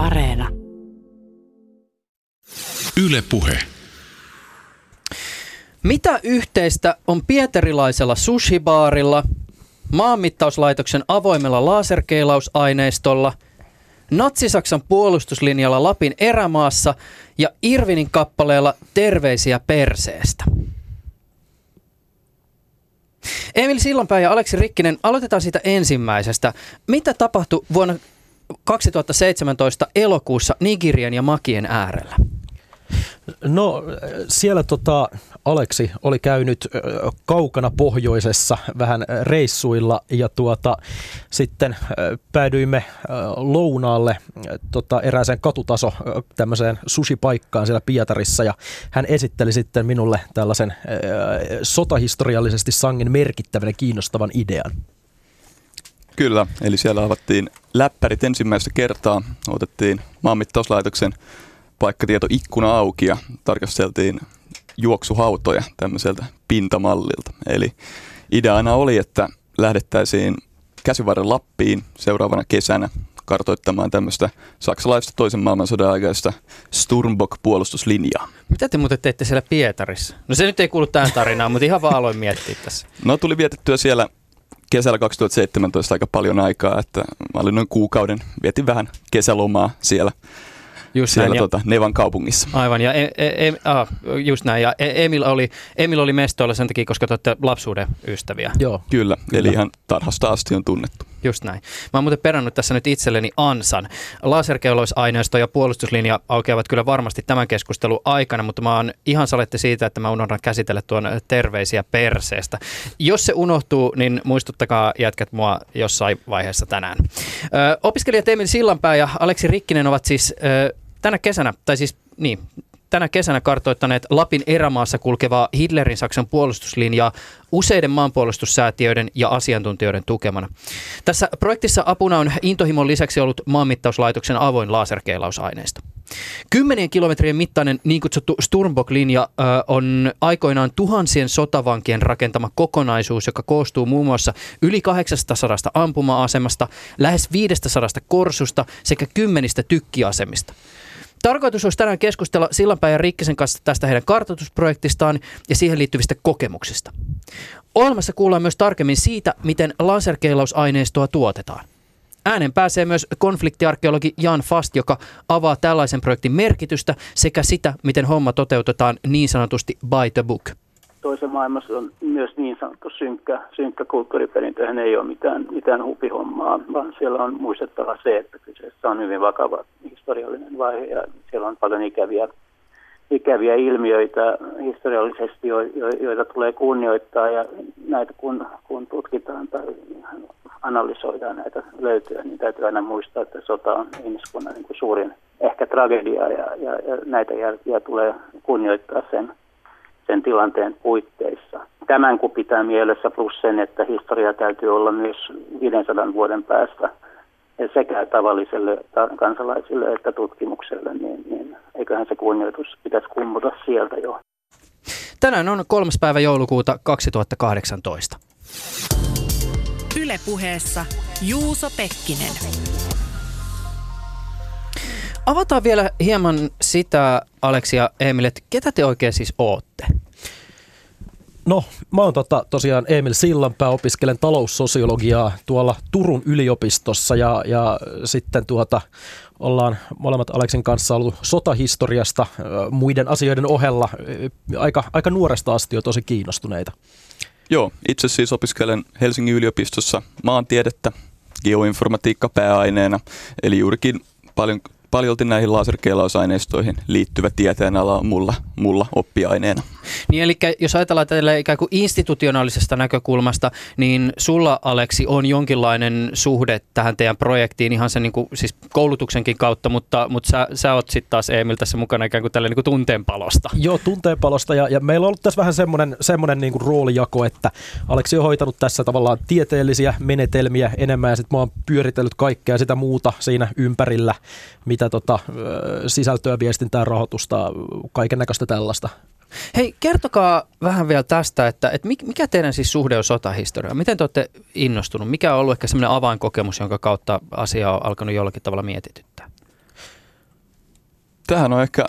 Areena. Yle Puhe. Mitä yhteistä on pieterilaisella sushibaarilla, maanmittauslaitoksen avoimella laserkeilausaineistolla, Natsi-Saksan puolustuslinjalla Lapin erämaassa ja Irvinin kappaleella Terveisiä perseestä? Emil Sillanpää ja Aleksi Rikkinen, aloitetaan siitä ensimmäisestä. Mitä tapahtui vuonna 2017 elokuussa Nigerian ja Makien äärellä? No siellä tota, Aleksi oli käynyt kaukana pohjoisessa vähän reissuilla ja tuota, sitten päädyimme lounaalle tota, erääseen katutaso tämmöiseen sushi-paikkaan siellä Pietarissa ja hän esitteli sitten minulle tällaisen sotahistoriallisesti sangen merkittävän ja kiinnostavan idean. Kyllä, eli siellä avattiin läppärit ensimmäistä kertaa, otettiin maanmittauslaitoksen paikkatieto ikkuna auki ja tarkasteltiin juoksuhautoja tämmöiseltä pintamallilta. Eli ideana oli, että lähdettäisiin käsivarren Lappiin seuraavana kesänä kartoittamaan tämmöistä saksalaista toisen maailmansodan aikaista Sturmbok-puolustuslinjaa. Mitä te muuten teitte siellä Pietarissa? No se nyt ei kuulu tähän tarinaan, mutta ihan vaan aloin miettiä tässä. No tuli vietettyä siellä kesällä 2017 aika paljon aikaa, että mä olin noin kuukauden, vietin vähän kesälomaa siellä Just siellä näin, ja- tota, Nevan kaupungissa. Aivan, ja e, e, e, ah, just näin. Ja E- Emil oli, Emil oli mestoilla sen takia, koska te olette lapsuuden ystäviä. Joo. Kyllä, Kyllä. eli ihan tarhasta asti on tunnettu. Just näin. Mä oon muuten perannut tässä nyt itselleni ansan. Laserkeuloisaineisto ja puolustuslinja aukeavat kyllä varmasti tämän keskustelun aikana, mutta mä oon ihan saletti siitä, että mä unohdan käsitellä tuon terveisiä perseestä. Jos se unohtuu, niin muistuttakaa jätkät mua jossain vaiheessa tänään. Ö, opiskelijat Emil Sillanpää ja Aleksi Rikkinen ovat siis ö, tänä kesänä, tai siis niin, tänä kesänä kartoittaneet Lapin erämaassa kulkevaa Hitlerin Saksan puolustuslinjaa useiden maanpuolustussäätiöiden ja asiantuntijoiden tukemana. Tässä projektissa apuna on intohimon lisäksi ollut maanmittauslaitoksen avoin laserkeilausaineisto. Kymmenien kilometrien mittainen niin kutsuttu Sturmbok-linja on aikoinaan tuhansien sotavankien rakentama kokonaisuus, joka koostuu muun muassa yli 800 ampuma-asemasta, lähes 500 korsusta sekä kymmenistä tykkiasemista. Tarkoitus olisi tänään keskustella Sillanpää ja Rikkisen kanssa tästä heidän kartoitusprojektistaan ja siihen liittyvistä kokemuksista. Ohjelmassa kuullaan myös tarkemmin siitä, miten laserkeilausaineistoa tuotetaan. Äänen pääsee myös konfliktiarkeologi Jan Fast, joka avaa tällaisen projektin merkitystä sekä sitä, miten homma toteutetaan niin sanotusti by the book. Toisen maailmassa on myös niin sanottu synkkä, synkkä kulttuuriperintö. Hän ei ole mitään, mitään hupihommaa, vaan siellä on muistettava se, että kyseessä on hyvin vakava historiallinen vaihe ja siellä on paljon ikäviä, ikäviä ilmiöitä historiallisesti, jo, jo, joita tulee kunnioittaa ja näitä kun, kun tutkitaan tai analysoidaan näitä löytyä, niin täytyy aina muistaa, että sota on ihmiskunnan niin suurin ehkä tragedia ja, ja, ja näitä jälkiä tulee kunnioittaa sen sen tilanteen puitteissa. Tämän kun pitää mielessä plus sen, että historia täytyy olla myös 500 vuoden päästä ja sekä tavalliselle ta- kansalaisille että tutkimukselle, niin, niin eiköhän se kunnioitus pitäisi kummuta sieltä jo. Tänään on kolmas päivä joulukuuta 2018. Ylepuheessa Juuso Pekkinen. Avataan vielä hieman sitä, Aleksi ja Emil, että ketä te oikein siis ootte? No, mä oon tota, tosiaan Emil Sillanpää, opiskelen taloussosiologiaa tuolla Turun yliopistossa ja, ja sitten tuota, ollaan molemmat Aleksin kanssa ollut sotahistoriasta muiden asioiden ohella aika, aika nuoresta asti jo tosi kiinnostuneita. Joo, itse siis opiskelen Helsingin yliopistossa maantiedettä, geoinformatiikka pääaineena, eli juurikin paljon, paljolti näihin laserkeilausaineistoihin liittyvä tieteenala on mulla, mulla oppiaineena. Niin eli jos ajatellaan tällä ikään kuin institutionaalisesta näkökulmasta, niin sulla Aleksi on jonkinlainen suhde tähän teidän projektiin ihan sen niin kuin, siis koulutuksenkin kautta, mutta, mutta sä, sä oot sitten taas Emil tässä mukana ikään kuin tällä niin kuin tunteenpalosta. Joo, tunteenpalosta ja, ja meillä on ollut tässä vähän semmoinen, semmoinen niin kuin roolijako, että Aleksi on hoitanut tässä tavallaan tieteellisiä menetelmiä enemmän ja sitten mä oon pyöritellyt kaikkea sitä muuta siinä ympärillä, mitä tota, sisältöä, viestintää, rahoitusta, kaiken näköistä tällaista. Hei, kertokaa vähän vielä tästä, että, että mik- mikä teidän siis suhde on sotahistoriaan? Miten te olette innostunut? Mikä on ollut ehkä semmoinen avainkokemus, jonka kautta asia on alkanut jollakin tavalla mietityttää? Tähän on ehkä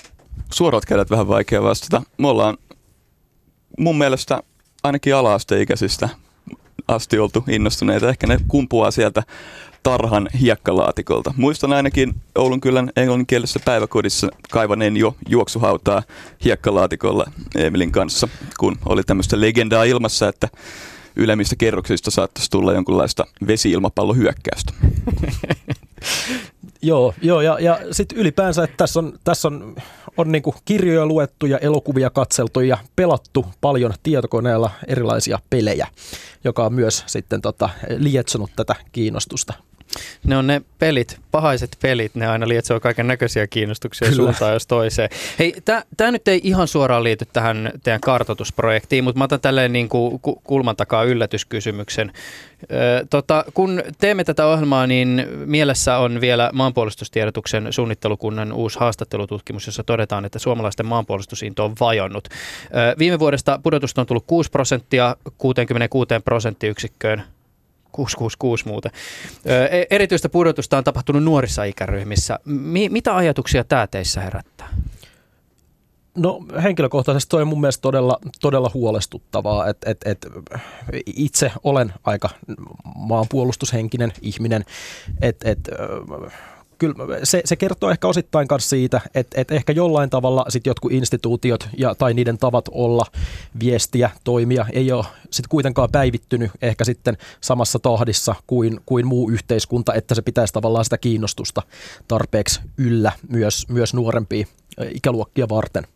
suorat kädet vähän vaikea vastata. Me ollaan mun mielestä ainakin ala-asteikäisistä asti oltu innostuneita. Ehkä ne kumpuaa sieltä tarhan hiekkalaatikolta. Muistan ainakin Oulun kylän englanninkielisessä päiväkodissa kaivaneen jo juoksuhautaa hiekkalaatikolla Emilin kanssa, kun oli tämmöistä legendaa ilmassa, että ylemmistä kerroksista saattaisi tulla jonkunlaista vesi-ilmapallohyökkäystä. Joo, joo ja, ja sitten ylipäänsä, että tässä on, tässä on, on niinku kirjoja luettu ja elokuvia katseltu ja pelattu paljon tietokoneella erilaisia pelejä, joka on myös sitten tota, lietsonut tätä kiinnostusta. Ne on ne pelit, pahaiset pelit, ne aina lietsoo kaiken näköisiä kiinnostuksia Kyllä. suuntaan jos toiseen. Hei, tämä nyt ei ihan suoraan liity tähän teidän kartoitusprojektiin, mutta mä otan tälleen niin kuin kulman takaa yllätyskysymyksen. Ö, tota, kun teemme tätä ohjelmaa, niin mielessä on vielä maanpuolustustiedotuksen suunnittelukunnan uusi haastattelututkimus, jossa todetaan, että suomalaisten maanpuolustusinto on vajonnut. Ö, viime vuodesta pudotusta on tullut 6 prosenttia 66 prosenttiyksikköön 666 muuten. E, erityistä pudotusta on tapahtunut nuorissa ikäryhmissä. Mi- mitä ajatuksia tämä teissä herättää? No henkilökohtaisesti toi on mun mielestä todella, todella huolestuttavaa, että et, et, itse olen aika maanpuolustushenkinen ihminen, että et, kyllä se, se kertoo ehkä osittain myös siitä, että, että ehkä jollain tavalla sit jotkut instituutiot ja, tai niiden tavat olla, viestiä, toimia ei ole sit kuitenkaan päivittynyt ehkä sitten samassa tahdissa kuin, kuin muu yhteiskunta, että se pitäisi tavallaan sitä kiinnostusta tarpeeksi yllä myös, myös nuorempia ikäluokkia varten.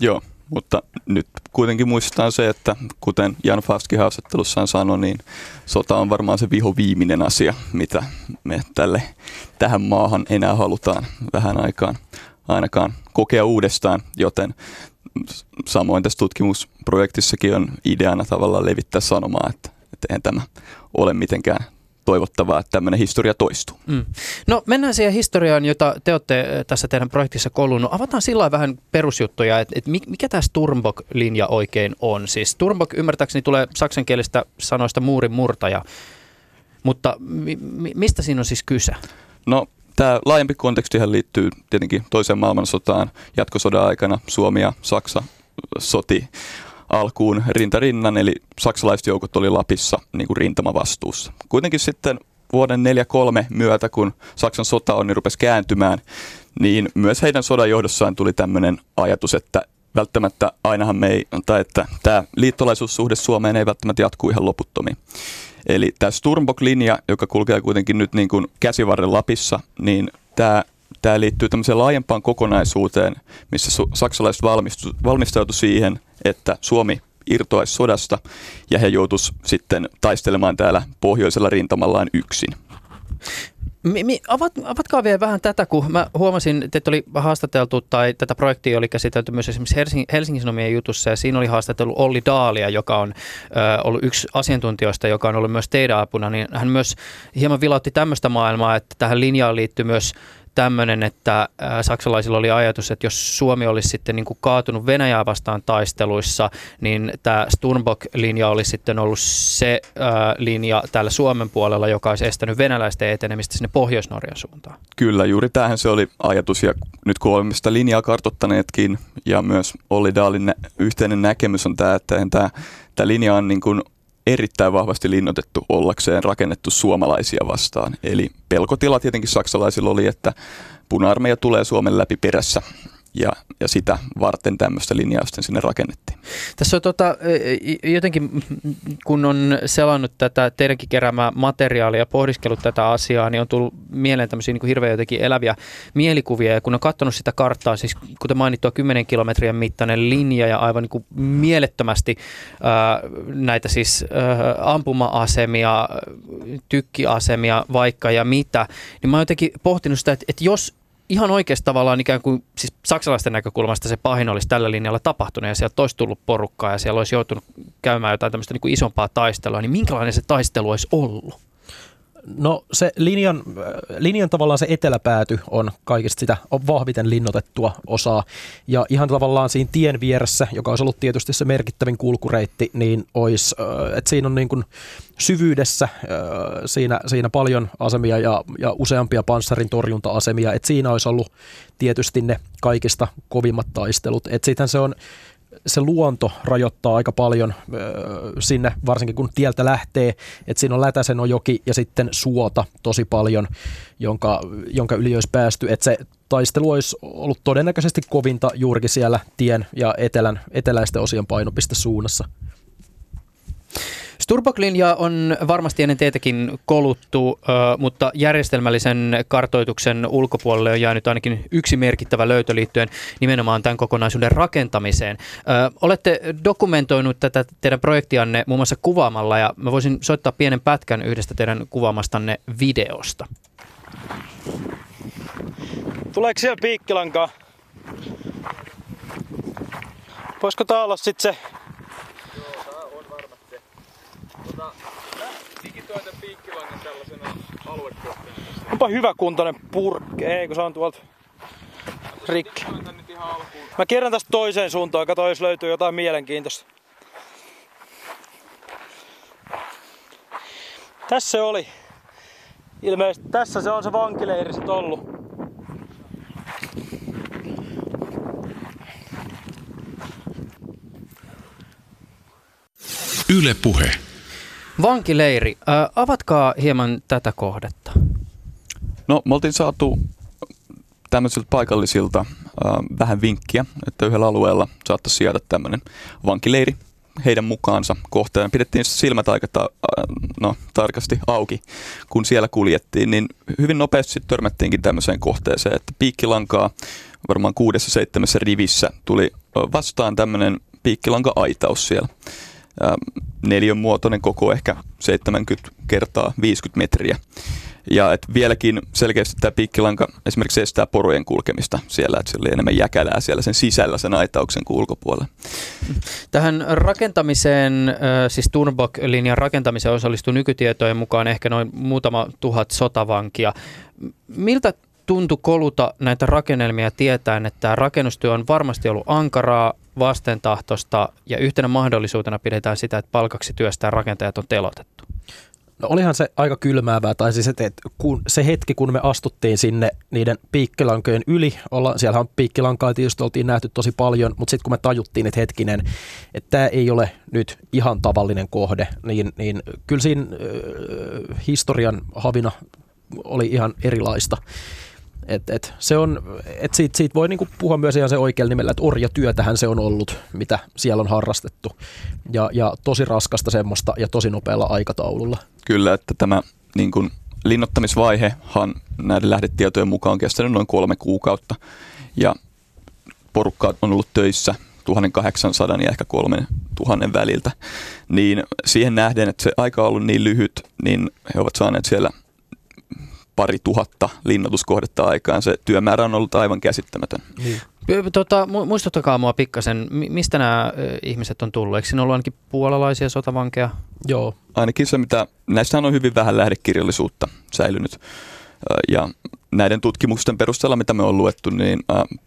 Joo, mutta nyt kuitenkin muistetaan se, että kuten Jan Favski haastattelussaan sanoi, niin sota on varmaan se viho viimeinen asia, mitä me tälle, tähän maahan enää halutaan vähän aikaan ainakaan kokea uudestaan, joten samoin tässä tutkimusprojektissakin on ideana tavallaan levittää sanomaa, että, että eihän tämä ole mitenkään toivottavaa, että tämmöinen historia toistuu. Mm. No mennään siihen historiaan, jota te olette äh, tässä teidän projektissa kolunut. Avataan sillä vähän perusjuttuja, että, että mikä tämä Sturmbok-linja oikein on. Siis Sturmbok ymmärtääkseni tulee saksankielistä sanoista muurin murtaja, mutta mi- mistä siinä on siis kyse? No tämä laajempi kontekstihan liittyy tietenkin toiseen maailmansotaan. Jatkosodan aikana Suomi ja Saksa soti alkuun rintarinnan, eli saksalaiset joukot oli Lapissa niin kuin rintamavastuussa. Kuitenkin sitten vuoden 4-3 myötä, kun Saksan sota on, niin rupesi kääntymään, niin myös heidän sodan johdossaan tuli tämmöinen ajatus, että välttämättä ainahan me ei, tai että tämä liittolaisuussuhde Suomeen ei välttämättä jatku ihan loputtomiin. Eli tämä Sturmbok-linja, joka kulkee kuitenkin nyt niin kuin käsivarren Lapissa, niin tämä tämä liittyy tämmöiseen laajempaan kokonaisuuteen, missä saksalaiset valmistautuivat siihen, että Suomi irtoaisi sodasta ja he joutuisivat sitten taistelemaan täällä pohjoisella rintamallaan yksin. Mi, mi, avat, avatkaa vielä vähän tätä, kun mä huomasin, että oli haastateltu tai tätä projektia oli käsitelty myös esimerkiksi Helsingin, Helsingin Sanomien jutussa ja siinä oli haastatellut Olli Daalia, joka on ö, ollut yksi asiantuntijoista, joka on ollut myös teidän apuna, niin hän myös hieman vilautti tämmöistä maailmaa, että tähän linjaan liittyy myös tämmöinen, että saksalaisilla oli ajatus, että jos Suomi olisi sitten niin kuin kaatunut Venäjää vastaan taisteluissa, niin tämä Sturmbok-linja olisi sitten ollut se ää, linja täällä Suomen puolella, joka olisi estänyt venäläisten etenemistä sinne Pohjois-Norjan suuntaan. Kyllä, juuri tähän se oli ajatus ja nyt kun olemme sitä linjaa kartottaneetkin ja myös Olli Daalin yhteinen näkemys on tämä, että tämä, tämä linja on niin kuin erittäin vahvasti linnoitettu ollakseen rakennettu suomalaisia vastaan. Eli pelkotila tietenkin saksalaisilla oli, että puna-armeija tulee Suomen läpi perässä ja, ja sitä varten tämmöistä linjaa sitten sinne rakennettiin. Tässä on tota, jotenkin, kun on selannut tätä teidänkin keräämää materiaalia ja pohdiskellut tätä asiaa, niin on tullut mieleen tämmöisiä niin hirveän jotenkin eläviä mielikuvia. Ja kun on katsonut sitä karttaa, siis kuten mainittua 10 kilometriä mittainen linja ja aivan niin kuin mielettömästi ää, näitä siis ää, ampuma-asemia, tykkiasemia vaikka ja mitä, niin mä oon jotenkin pohtinut sitä, että, että jos ihan oikeasti tavallaan ikään kuin siis saksalaisten näkökulmasta se pahin olisi tällä linjalla tapahtunut ja sieltä olisi tullut porukkaa ja siellä olisi joutunut käymään jotain tämmöistä niin kuin isompaa taistelua, niin minkälainen se taistelu olisi ollut? No se linjan, linjan tavallaan se eteläpääty on kaikista sitä vahviten linnotettua osaa. Ja ihan tavallaan siinä tien vieressä, joka olisi ollut tietysti se merkittävin kulkureitti, niin olisi, että siinä on niin kuin syvyydessä siinä, siinä paljon asemia ja, ja useampia panssarin torjunta-asemia. Että siinä olisi ollut tietysti ne kaikista kovimmat taistelut. Että se on se luonto rajoittaa aika paljon sinne, varsinkin kun tieltä lähtee, että siinä on Lätäsen joki ja sitten suota tosi paljon, jonka, jonka yli olisi päästy, että se taistelu olisi ollut todennäköisesti kovinta juurikin siellä tien ja etelän, eteläisten osien painopistesuunnassa. Sturbok-linja on varmasti ennen teitäkin koluttu, mutta järjestelmällisen kartoituksen ulkopuolelle on jäänyt ainakin yksi merkittävä löytö liittyen nimenomaan tämän kokonaisuuden rakentamiseen. Olette dokumentoinut tätä teidän projektianne muun muassa kuvaamalla ja mä voisin soittaa pienen pätkän yhdestä teidän kuvaamastanne videosta. Tuleeko siellä piikkilankaa? Voisiko tää olla sitten se tällaisena aluekohteena. Onpa hyvä kuntoinen purkki, ei kun se on tuolta rikki. Mä kierrän tästä toiseen suuntaan, kato jos löytyy jotain mielenkiintoista. Tässä se oli. Ilmeisesti tässä se on se vankileiri sit ollut. Yle Puhe. Vankileiri. Äh, avatkaa hieman tätä kohdetta. No, me oltiin saatu tämmöisiltä paikallisilta äh, vähän vinkkiä, että yhdellä alueella saattaisi sijaita tämmöinen vankileiri heidän mukaansa kohtaan. Pidettiin silmät aika ta- no, tarkasti auki, kun siellä kuljettiin, niin hyvin nopeasti törmättiinkin tämmöiseen kohteeseen, että piikkilankaa varmaan kuudessa seitsemässä rivissä tuli vastaan tämmöinen piikkilanka-aitaus siellä neljön muotoinen koko ehkä 70 kertaa 50 metriä. Ja et vieläkin selkeästi tämä piikkilanka esimerkiksi estää porojen kulkemista siellä, että siellä oli enemmän jäkälää siellä sen sisällä sen aitauksen ulkopuolella. Tähän rakentamiseen, siis Turnbok-linjan rakentamiseen osallistui nykytietojen mukaan ehkä noin muutama tuhat sotavankia. Miltä tuntui koluta näitä rakennelmia tietäen, että rakennustyö on varmasti ollut ankaraa, vastentahtosta ja yhtenä mahdollisuutena pidetään sitä, että palkaksi työstää rakentajat on telotettu? No olihan se aika kylmäävää, tai siis että kun, se hetki, kun me astuttiin sinne niiden piikkilankojen yli, olla, siellähän piikkilankaa tietysti oltiin nähty tosi paljon, mutta sitten kun me tajuttiin, että hetkinen, että tämä ei ole nyt ihan tavallinen kohde, niin, niin kyllä siinä äh, historian havina oli ihan erilaista. Et, et se on, et siitä, siitä voi niinku puhua myös ihan se oikealla nimellä, että orjatyötähän se on ollut, mitä siellä on harrastettu. Ja, ja tosi raskasta semmoista ja tosi nopealla aikataululla. Kyllä, että tämä niin kuin, linnoittamisvaihehan näiden lähdetietojen mukaan on kestänyt noin kolme kuukautta. Ja porukka on ollut töissä 1800 ja ehkä 3000 väliltä. Niin siihen nähden, että se aika on ollut niin lyhyt, niin he ovat saaneet siellä – pari tuhatta linnoituskohdetta aikaan. Se työmäärä on ollut aivan käsittämätön. Niin. Tota, muistuttakaa mua pikkasen, mistä nämä ihmiset on tullut? Eikö siinä ollut ainakin puolalaisia sotavankeja? Joo. Ainakin se, mitä, näissähän on hyvin vähän lähdekirjallisuutta säilynyt. Ja näiden tutkimusten perusteella, mitä me on luettu, niin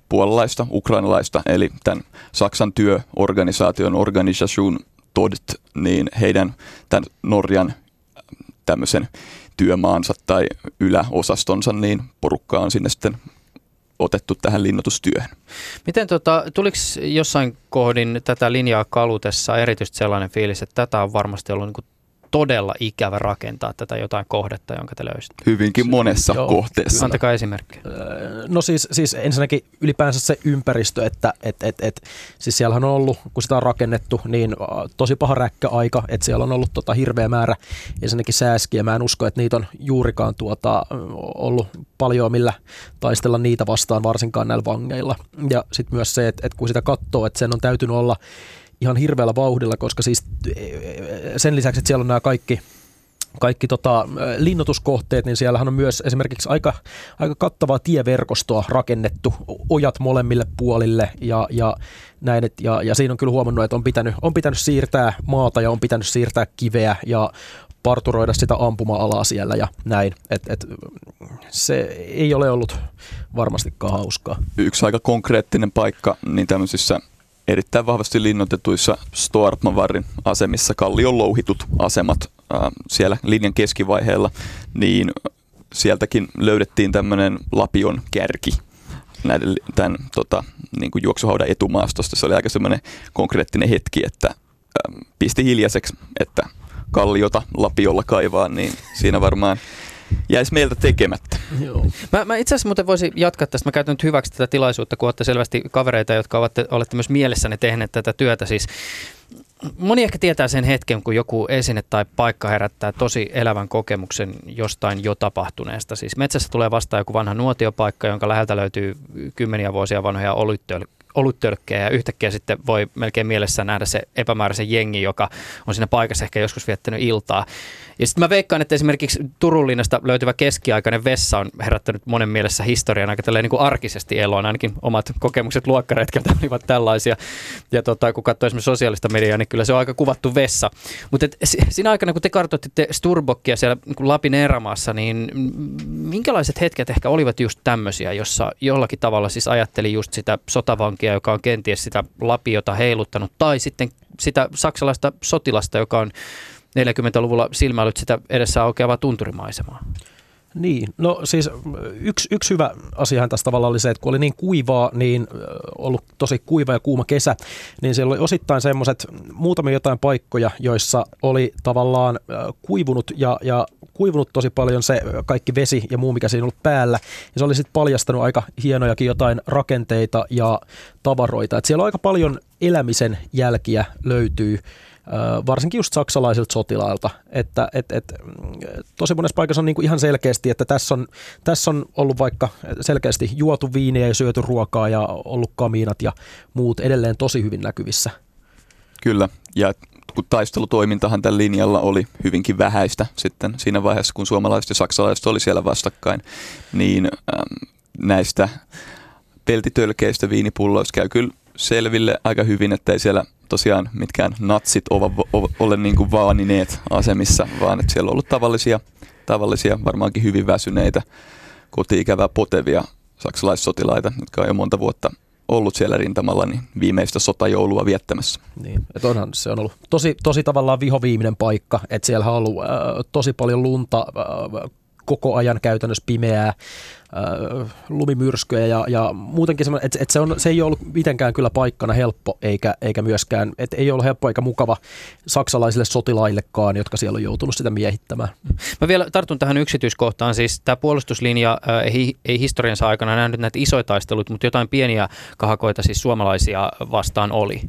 puolalaista, ukrainalaista, eli tämän Saksan työorganisaation Organisation Todt, niin heidän tämän Norjan tämmöisen työmaansa tai yläosastonsa, niin porukka on sinne sitten otettu tähän linnoitustyöhön. Miten tota, tuliko jossain kohdin tätä linjaa kalutessa erityisesti sellainen fiilis, että tätä on varmasti ollut niin todella ikävä rakentaa tätä jotain kohdetta, jonka te löysitte? Hyvinkin monessa Joo, kohteessa. Antakaa esimerkkejä. No siis, siis ensinnäkin ylipäänsä se ympäristö, että et, et, et, siis siellähän on ollut, kun sitä on rakennettu, niin tosi paha räkkäaika, että siellä on ollut tota hirveä määrä ensinnäkin sääskiä. Mä en usko, että niitä on juurikaan tuota, ollut paljon, millä taistella niitä vastaan, varsinkaan näillä vangeilla. Ja sitten myös se, että, että kun sitä katsoo, että sen on täytynyt olla ihan hirveällä vauhdilla, koska siis sen lisäksi, että siellä on nämä kaikki kaikki tota, linnoituskohteet, niin siellähän on myös esimerkiksi aika, aika kattavaa tieverkostoa rakennettu, ojat molemmille puolille ja, ja näin, et, ja, ja siinä on kyllä huomannut, että on pitänyt, on pitänyt siirtää maata ja on pitänyt siirtää kiveä ja parturoida sitä ampuma-alaa siellä ja näin. Et, et, se ei ole ollut varmastikaan hauskaa. Yksi aika konkreettinen paikka niin tämmöisissä erittäin vahvasti linnoitetuissa Stoartmavarin asemissa, kallion louhitut asemat äh, siellä linjan keskivaiheella, niin sieltäkin löydettiin tämmöinen lapion kärki näiden, tämän tota, niin kuin juoksuhaudan etumaastosta. Se oli aika semmoinen konkreettinen hetki, että ähm, pisti hiljaiseksi, että kalliota lapiolla kaivaa, niin siinä varmaan jäisi meiltä tekemättä. Joo. Mä, mä itse asiassa muuten voisin jatkaa tästä. Mä käytän nyt hyväksi tätä tilaisuutta, kun olette selvästi kavereita, jotka olette, olette myös mielessäni tehneet tätä työtä. Siis moni ehkä tietää sen hetken, kun joku esine tai paikka herättää tosi elävän kokemuksen jostain jo tapahtuneesta. Siis metsässä tulee vastaan joku vanha nuotiopaikka, jonka läheltä löytyy kymmeniä vuosia vanhoja oluttölkkejä ja yhtäkkiä sitten voi melkein mielessä nähdä se epämääräisen jengi, joka on siinä paikassa ehkä joskus viettänyt iltaa. Ja sitten mä veikkaan, että esimerkiksi Turun löytyvä keskiaikainen vessa on herättänyt monen mielessä historian aika niin kuin arkisesti eloon. Ainakin omat kokemukset luokkaretkeltä olivat tällaisia. Ja tota, kun katsoo esimerkiksi sosiaalista mediaa, niin kyllä se on aika kuvattu vessa. Mutta siinä aikana, kun te kartoititte Sturbokkia siellä niin Lapin erämaassa, niin minkälaiset hetket ehkä olivat just tämmöisiä, jossa jollakin tavalla siis ajatteli just sitä sotavankia, joka on kenties sitä lapiota heiluttanut, tai sitten sitä saksalaista sotilasta, joka on 40-luvulla silmäilyt sitä edessä aukeavaa tunturimaisemaa. Niin, no siis yksi, yksi hyvä asiahan tässä tavalla oli se, että kun oli niin kuivaa, niin ollut tosi kuiva ja kuuma kesä, niin siellä oli osittain semmoiset muutamia jotain paikkoja, joissa oli tavallaan kuivunut ja, ja kuivunut tosi paljon se kaikki vesi ja muu, mikä siinä ollut päällä. Ja se oli sitten paljastanut aika hienojakin jotain rakenteita ja tavaroita. Et siellä on aika paljon elämisen jälkiä löytyy varsinkin just saksalaisilta sotilailta, että et, et, tosi monessa paikassa on niin kuin ihan selkeästi, että tässä on, tässä on ollut vaikka selkeästi juotu viiniä ja syöty ruokaa ja ollut kamiinat ja muut edelleen tosi hyvin näkyvissä. Kyllä, ja kun taistelutoimintahan tällä linjalla oli hyvinkin vähäistä sitten siinä vaiheessa, kun suomalaiset ja saksalaiset oli siellä vastakkain, niin äm, näistä peltitölkeistä viinipulloista käy kyllä selville aika hyvin, että ei siellä tosiaan mitkään natsit ole, ole niin kuin vaanineet asemissa, vaan että siellä on ollut tavallisia, tavallisia varmaankin hyvin väsyneitä, koti-ikävää potevia saksalaissotilaita, jotka on jo monta vuotta ollut siellä rintamalla niin viimeistä sotajoulua viettämässä. Niin, että onhan se on ollut tosi, tosi tavallaan vihoviiminen paikka, että siellä on ollut äh, tosi paljon lunta, äh, koko ajan käytännössä pimeää, äh, lumimyrskyjä ja, ja muutenkin semmoinen, että, että se, on, se ei ollut mitenkään kyllä paikkana helppo eikä, eikä myöskään, että ei ollut helppo eikä mukava saksalaisille sotilaillekaan, jotka siellä on joutunut sitä miehittämään. Mä vielä tartun tähän yksityiskohtaan, siis tämä puolustuslinja ei, ei historiansa aikana nähnyt näitä isoja taisteluita, mutta jotain pieniä kahakoita siis suomalaisia vastaan oli.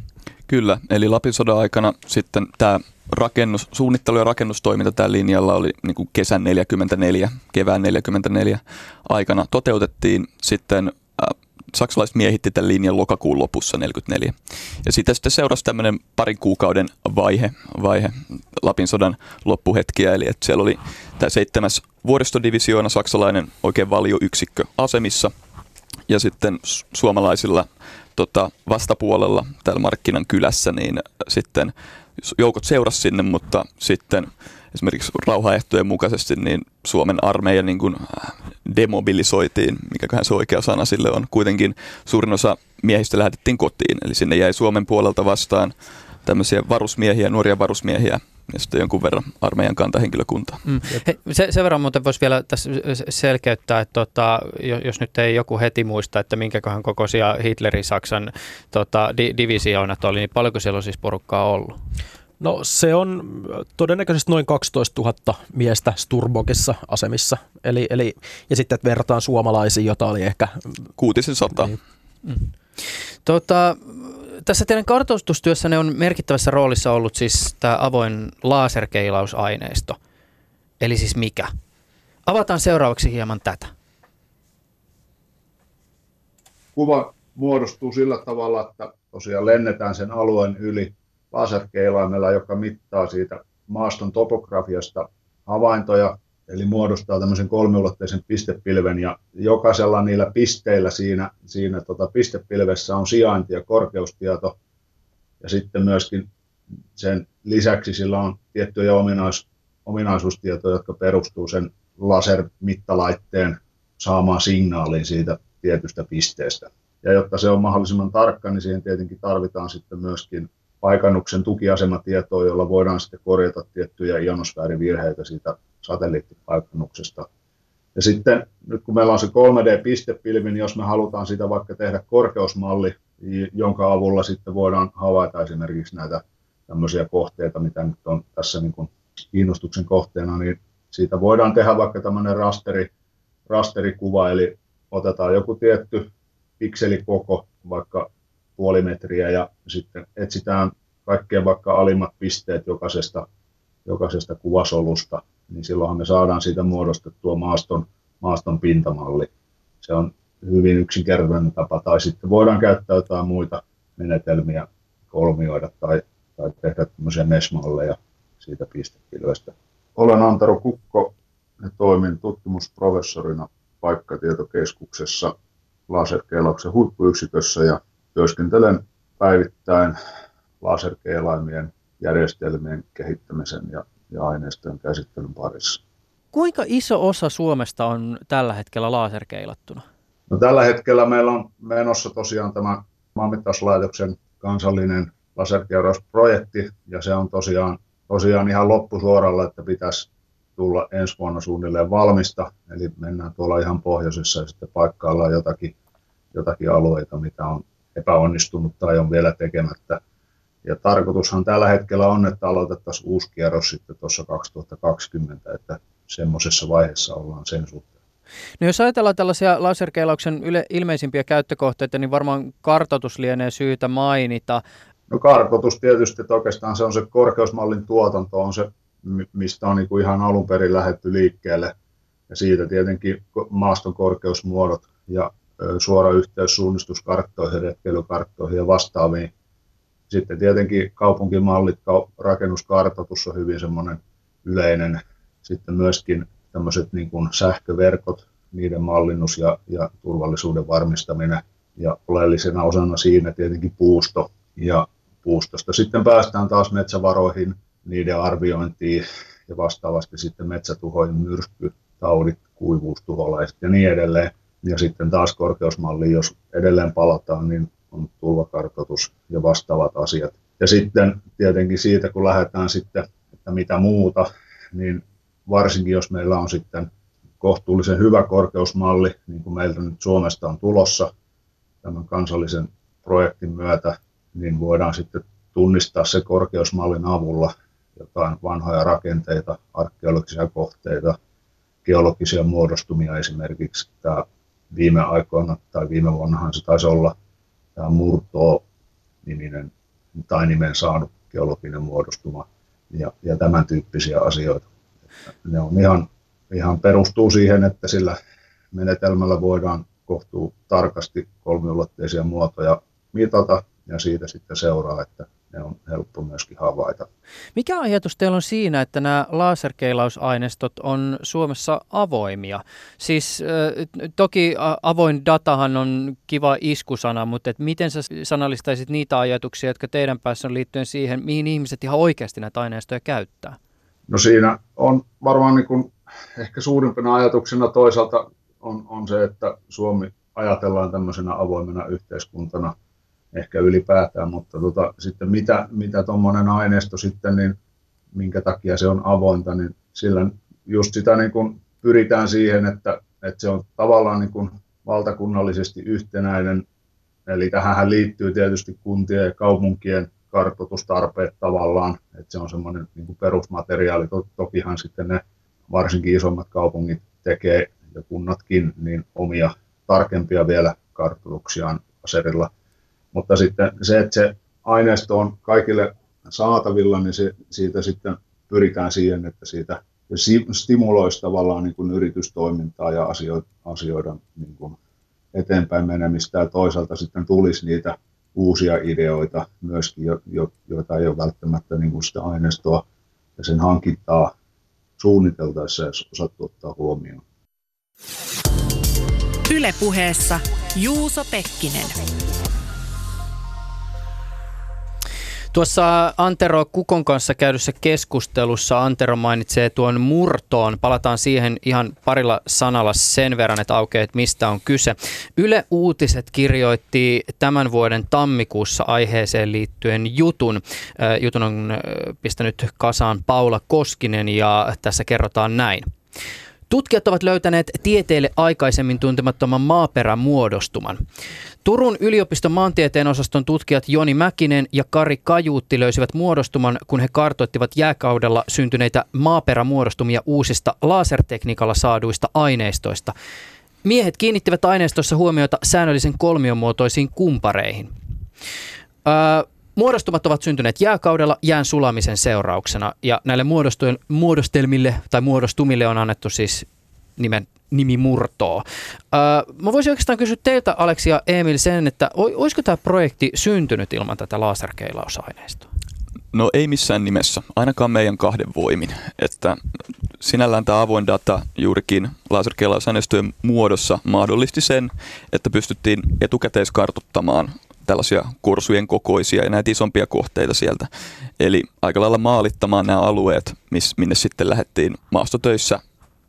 Kyllä, eli Lapin sodan aikana sitten tämä rakennus, suunnittelu- ja rakennustoiminta tällä linjalla oli niin kuin kesän 44, kevään 44 aikana toteutettiin. Sitten äh, saksalaiset miehitti tämän linjan lokakuun lopussa 44. Ja siitä sitten seurasi tämmöinen parin kuukauden vaihe, vaihe Lapin sodan loppuhetkiä, eli että siellä oli tämä seitsemäs vuoristodivisioona, saksalainen oikein valioyksikkö asemissa, ja sitten suomalaisilla tota, vastapuolella täällä Markkinan kylässä, niin sitten joukot seurasi sinne, mutta sitten esimerkiksi rauhaehtojen mukaisesti niin Suomen armeija niin kuin äh, demobilisoitiin, mikäköhän se oikea sana sille on. Kuitenkin suurin osa miehistä lähetettiin kotiin, eli sinne jäi Suomen puolelta vastaan tämmöisiä varusmiehiä, nuoria varusmiehiä ja sitten jonkun verran armeijan kantahenkilökuntaa. Mm. He, se, sen verran muuten voisi vielä tässä selkeyttää, että tota, jos nyt ei joku heti muista, että minkäköhän kokoisia Hitlerin Saksan tota, di, divisioonat oli, niin paljonko siellä on siis porukkaa ollut? No se on todennäköisesti noin 12 000 miestä Sturbokissa asemissa. Eli, eli, ja sitten että verrataan suomalaisiin, jota oli ehkä... Kuutisen sata. Niin. Mm. Tota, tässä teidän kartoitustyössänne on merkittävässä roolissa ollut siis tämä avoin laserkeilausaineisto. Eli siis mikä? Avataan seuraavaksi hieman tätä. Kuva muodostuu sillä tavalla, että tosiaan lennetään sen alueen yli laserkeilaimella, joka mittaa siitä maaston topografiasta havaintoja eli muodostaa tämmöisen kolmiulotteisen pistepilven ja jokaisella niillä pisteillä siinä, siinä tota pistepilvessä on sijainti ja korkeustieto ja sitten myöskin sen lisäksi sillä on tiettyjä ominais, ominaisuustietoja, jotka perustuu sen lasermittalaitteen saamaan signaaliin siitä tietystä pisteestä. Ja jotta se on mahdollisimman tarkka, niin siihen tietenkin tarvitaan sitten myöskin paikannuksen tukiasematietoa, jolla voidaan sitten korjata tiettyjä ionosfäärivirheitä siitä satelliittipaikannuksesta. Ja sitten nyt kun meillä on se 3D-pistepilvi, niin jos me halutaan sitä vaikka tehdä korkeusmalli, jonka avulla sitten voidaan havaita esimerkiksi näitä tämmöisiä kohteita, mitä nyt on tässä niin kuin kiinnostuksen kohteena, niin siitä voidaan tehdä vaikka tämmöinen rasteri, rasterikuva, eli otetaan joku tietty pikselikoko, vaikka puoli metriä, ja sitten etsitään kaikkien vaikka alimmat pisteet jokaisesta, jokaisesta kuvasolusta, niin silloinhan me saadaan siitä muodostettua maaston, maaston pintamalli. Se on hyvin yksinkertainen tapa, tai sitten voidaan käyttää jotain muita menetelmiä kolmioida tai, tai tehdä tämmöisiä mesmalleja siitä pistepilvestä. Olen Antero Kukko ja toimin tutkimusprofessorina paikkatietokeskuksessa laserkeilauksen huippuyksikössä ja työskentelen päivittäin laserkeilaimien järjestelmien kehittämisen ja, ja aineistojen käsittelyn parissa. Kuinka iso osa Suomesta on tällä hetkellä laserkeilattuna? No, tällä hetkellä meillä on menossa tosiaan tämä maanmittauslaitoksen kansallinen laserkeurausprojekti, ja se on tosiaan, tosiaan ihan loppusuoralla, että pitäisi tulla ensi vuonna suunnilleen valmista, eli mennään tuolla ihan pohjoisessa ja sitten paikkaillaan jotakin, jotakin alueita, mitä on epäonnistunut tai on vielä tekemättä. Ja tarkoitushan tällä hetkellä on, että aloitettaisiin uusi kierros sitten tuossa 2020, että semmoisessa vaiheessa ollaan sen suhteen. No jos ajatellaan tällaisia laserkeilauksen yle, ilmeisimpiä käyttökohteita, niin varmaan kartoitus lienee syytä mainita. No kartoitus tietysti, että oikeastaan se on se korkeusmallin tuotanto, on se, mistä on niin kuin ihan alun perin lähetty liikkeelle. Ja siitä tietenkin maaston korkeusmuodot ja suora yhteys suunnistuskarttoihin, retkeilykarttoihin ja vastaaviin. Sitten tietenkin kaupunkimallit, rakennuskartoitus on hyvin semmoinen yleinen. Sitten myöskin tämmöiset niin kuin sähköverkot, niiden mallinnus ja, ja turvallisuuden varmistaminen. Ja oleellisena osana siinä tietenkin puusto. Ja puustosta sitten päästään taas metsävaroihin, niiden arviointiin ja vastaavasti sitten metsätuhoihin, myrsky, taudit, kuivuustuholaiset ja niin edelleen. Ja sitten taas korkeusmalli, jos edelleen palataan, niin on tulvakartoitus ja vastaavat asiat. Ja sitten tietenkin siitä, kun lähdetään sitten, että mitä muuta, niin varsinkin jos meillä on sitten kohtuullisen hyvä korkeusmalli, niin kuin meiltä nyt Suomesta on tulossa tämän kansallisen projektin myötä, niin voidaan sitten tunnistaa se korkeusmallin avulla jotain vanhoja rakenteita, arkeologisia kohteita, geologisia muodostumia esimerkiksi. Tämä viime aikoina tai viime vuonnahan se taisi olla tämä Murto-niminen tai nimen saanut geologinen muodostuma ja, ja tämän tyyppisiä asioita. Ne on ihan, ihan perustuu siihen, että sillä menetelmällä voidaan kohtuu tarkasti kolmiulotteisia muotoja mitata ja siitä sitten seuraa, että ne on helppo myöskin havaita. Mikä ajatus teillä on siinä, että nämä laserkeilausaineistot on Suomessa avoimia? Siis toki avoin datahan on kiva iskusana, mutta et miten sä sanallistaisit niitä ajatuksia, jotka teidän päässä on liittyen siihen, mihin ihmiset ihan oikeasti näitä aineistoja käyttää? No siinä on varmaan niin kuin ehkä suurimpana ajatuksena toisaalta on, on se, että Suomi ajatellaan tämmöisenä avoimena yhteiskuntana – ehkä ylipäätään, mutta tota, sitten mitä, mitä aineisto sitten, niin minkä takia se on avointa, niin sillä just sitä niin kuin pyritään siihen, että, että se on tavallaan niin kuin valtakunnallisesti yhtenäinen, eli tähän liittyy tietysti kuntien ja kaupunkien kartoitustarpeet tavallaan, että se on semmoinen niin kuin perusmateriaali. Tokihan sitten ne varsinkin isommat kaupungit tekee ja kunnatkin niin omia tarkempia vielä kartoituksiaan aserilla – mutta sitten se, että se aineisto on kaikille saatavilla, niin se, siitä sitten pyritään siihen, että siitä stimuloisi tavallaan niin kuin yritystoimintaa ja asioida niin kuin eteenpäin menemistä ja toisaalta sitten tulisi niitä uusia ideoita myöskin, jo, jo, joita ei ole välttämättä niin kuin sitä aineistoa ja sen hankintaa suunniteltaessa ja osattu ottaa huomioon. Ylepuheessa Juuso Pekkinen. Tuossa Antero Kukon kanssa käydyssä keskustelussa Antero mainitsee tuon murtoon. Palataan siihen ihan parilla sanalla sen verran, että aukeaa, että mistä on kyse. Yle Uutiset kirjoitti tämän vuoden tammikuussa aiheeseen liittyen jutun. Jutun on pistänyt kasaan Paula Koskinen ja tässä kerrotaan näin. Tutkijat ovat löytäneet tieteelle aikaisemmin tuntemattoman maaperämuodostuman. Turun yliopiston maantieteen osaston tutkijat Joni Mäkinen ja Kari Kajuutti löysivät muodostuman, kun he kartoittivat jääkaudella syntyneitä maaperämuodostumia uusista lasertekniikalla saaduista aineistoista. Miehet kiinnittivät aineistossa huomiota säännöllisen kolmiomuotoisiin kumpareihin. Öö, Muodostumat ovat syntyneet jääkaudella jään sulamisen seurauksena ja näille muodostelmille tai muodostumille on annettu siis nimen nimi murtoo. Mä voisin oikeastaan kysyä teiltä, Aleksi ja Emil, sen, että olisiko tämä projekti syntynyt ilman tätä laserkeilausaineistoa? No ei missään nimessä, ainakaan meidän kahden voimin. Että sinällään tämä avoin data juurikin laserkeilausaineistojen muodossa mahdollisti sen, että pystyttiin etukäteiskartottamaan tällaisia kursujen kokoisia ja näitä isompia kohteita sieltä. Eli aika lailla maalittamaan nämä alueet, miss, minne sitten lähdettiin maastotöissä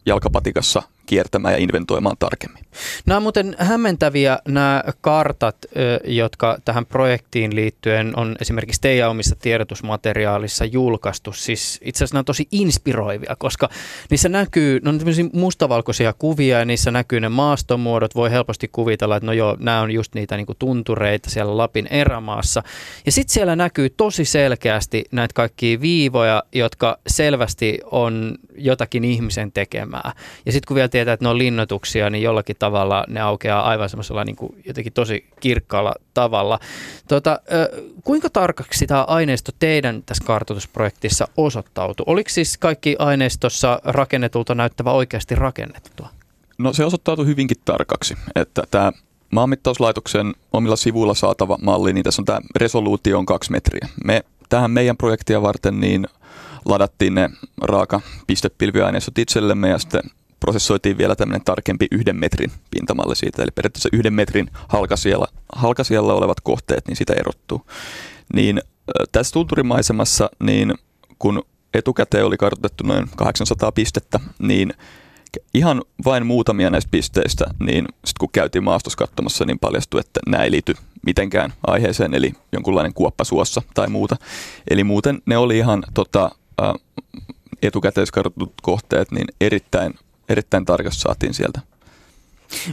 jalkapatikassa kiertämään ja inventoimaan tarkemmin. Nämä on muuten hämmentäviä nämä kartat, jotka tähän projektiin liittyen on esimerkiksi teidän omissa tiedotusmateriaalissa julkaistu. Siis itse asiassa nämä on tosi inspiroivia, koska niissä näkyy, no on mustavalkoisia kuvia ja niissä näkyy ne maastomuodot. Voi helposti kuvitella, että no joo, nämä on just niitä niin kuin tuntureita siellä Lapin erämaassa. Ja sitten siellä näkyy tosi selkeästi näitä kaikkia viivoja, jotka selvästi on jotakin ihmisen tekemää. Ja sitten kun vielä tietää, että ne on linnoituksia, niin jollakin tavalla ne aukeaa aivan semmoisella niin kuin jotenkin tosi kirkkaalla tavalla. Tota, kuinka tarkaksi tämä aineisto teidän tässä kartoitusprojektissa osoittautui? Oliko siis kaikki aineistossa rakennetulta näyttävä oikeasti rakennettua? No se osoittautui hyvinkin tarkaksi, että tämä maanmittauslaitoksen omilla sivuilla saatava malli, niin tässä on tämä resoluutio on kaksi metriä. Me tähän meidän projektia varten niin ladattiin ne raaka pistepilviaineistot itsellemme ja sitten prosessoitiin vielä tämmöinen tarkempi yhden metrin pintamalli siitä, eli periaatteessa yhden metrin halkasialla, halkasialla olevat kohteet, niin sitä erottuu. Niin tässä tunturimaisemassa, niin kun etukäteen oli kartoitettu noin 800 pistettä, niin ihan vain muutamia näistä pisteistä, niin sitten kun käytiin maastossa katsomassa, niin paljastui, että nämä ei liity mitenkään aiheeseen, eli jonkunlainen kuoppa suossa tai muuta. Eli muuten ne oli ihan tota, etukäteiskartoitut kohteet niin erittäin erittäin tarkasti saatiin sieltä.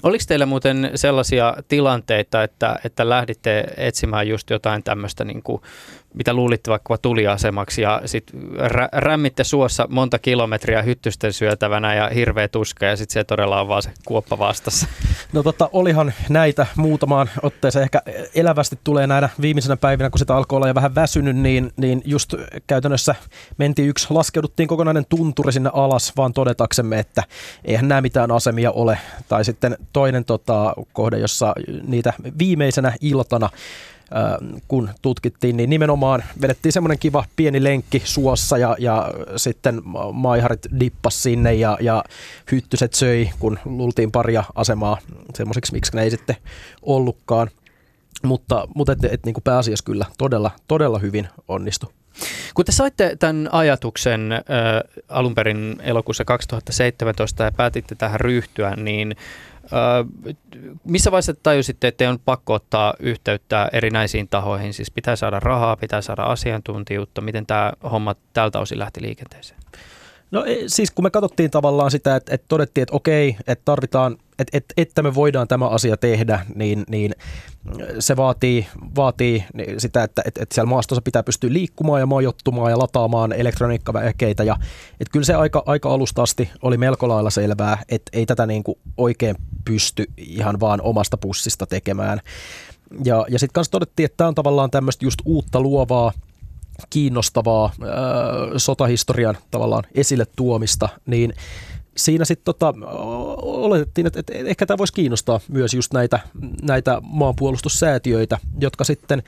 Oliko teillä muuten sellaisia tilanteita, että, että lähditte etsimään just jotain tämmöistä niin kuin mitä luulitte vaikka tuliasemaksi ja sitten rä- rämmitte suossa monta kilometriä hyttysten syötävänä ja hirveä tuska ja sitten se todella on vaan se kuoppa vastassa. No tota, olihan näitä muutamaan otteeseen. Ehkä elävästi tulee näinä viimeisenä päivinä, kun sitä alkoi olla jo vähän väsynyt, niin, niin just käytännössä mentiin yksi, laskeuduttiin kokonainen tunturi sinne alas, vaan todetaksemme, että eihän nämä mitään asemia ole. Tai sitten toinen tota, kohde, jossa niitä viimeisenä iltana kun tutkittiin, niin nimenomaan vedettiin semmoinen kiva pieni lenkki suossa ja, ja sitten maiharit dippas sinne ja, ja hyttyset söi, kun luultiin paria asemaa semmoiseksi, miksi ne ei sitten ollutkaan. Mutta, mutta et, et, niin kuin pääasiassa kyllä todella, todella hyvin onnistu. Kun te saitte tämän ajatuksen äh, alun perin elokuussa 2017 ja päätitte tähän ryhtyä, niin missä vaiheessa tajusitte, että on pakko ottaa yhteyttä erinäisiin tahoihin? Siis pitää saada rahaa, pitää saada asiantuntijuutta. Miten tämä homma tältä osin lähti liikenteeseen? No e, siis kun me katsottiin tavallaan sitä, että, että todettiin, että okei, että tarvitaan, että, että, että me voidaan tämä asia tehdä, niin, niin se vaatii, vaatii sitä, että, että, että siellä maastossa pitää pystyä liikkumaan ja majottumaan ja lataamaan elektroniikkaväkeitä. Ja, että kyllä se aika, aika alusta asti oli melko lailla selvää, että ei tätä niin kuin oikein pysty ihan vaan omasta pussista tekemään. Ja, ja sitten kanssa todettiin, että tämä on tavallaan tämmöistä just uutta luovaa, kiinnostavaa äh, sotahistorian tavallaan esille tuomista, niin siinä sitten tota, oletettiin, että, että ehkä tämä voisi kiinnostaa myös just näitä, näitä maanpuolustussäätiöitä, jotka sitten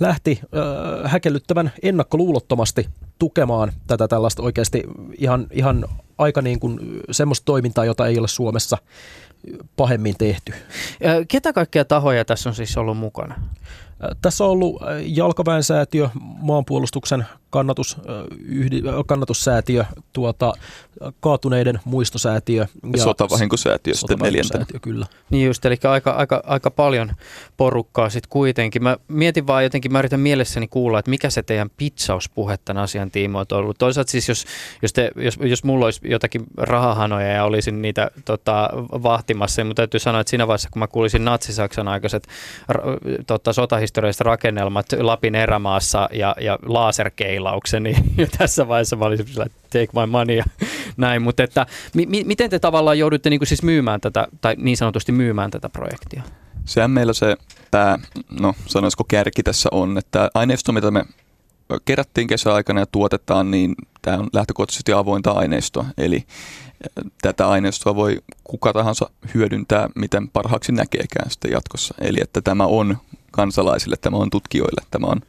lähti äh, häkellyttävän ennakkoluulottomasti tukemaan tätä tällaista oikeasti ihan, ihan aika niin kuin semmoista toimintaa, jota ei ole Suomessa pahemmin tehty. Ketä kaikkia tahoja tässä on siis ollut mukana? Tässä on ollut jalkaväensäätiö, maanpuolustuksen kannatus, yhdi, kannatussäätiö, tuota, kaatuneiden muistosäätiö. Ja sotavahinkosäätiö sitten neljäntenä. Kyllä. Niin just, eli aika, aika, aika paljon porukkaa sitten kuitenkin. Mä mietin vaan jotenkin, mä yritän mielessäni kuulla, että mikä se teidän pitsauspuhe tämän asian tiimoilta on ollut. Toisaalta siis, jos, jos, te, jos, jos mulla olisi jotakin rahahanoja ja olisin niitä tota, vahtimassa, niin mun täytyy sanoa, että siinä vaiheessa, kun mä kuulisin natsisaksan aikaiset tota, sotahistorialliset rakennelmat Lapin erämaassa ja, ja laserkeilauksen, niin jo tässä vaiheessa mä olisin sillä, take my money ja näin. Mutta että, mi, mi, miten te tavallaan joudutte niin kuin siis myymään tätä, tai niin sanotusti myymään tätä projektia? Sehän meillä se tämä, no sanoisiko kärki tässä on, että aineisto, mitä me kerättiin kesäaikana ja tuotetaan, niin tämä on lähtökohtaisesti avointa aineistoa. Eli tätä aineistoa voi kuka tahansa hyödyntää, miten parhaaksi näkeekään sitten jatkossa. Eli että tämä on kansalaisille, tämä on tutkijoille, tämä on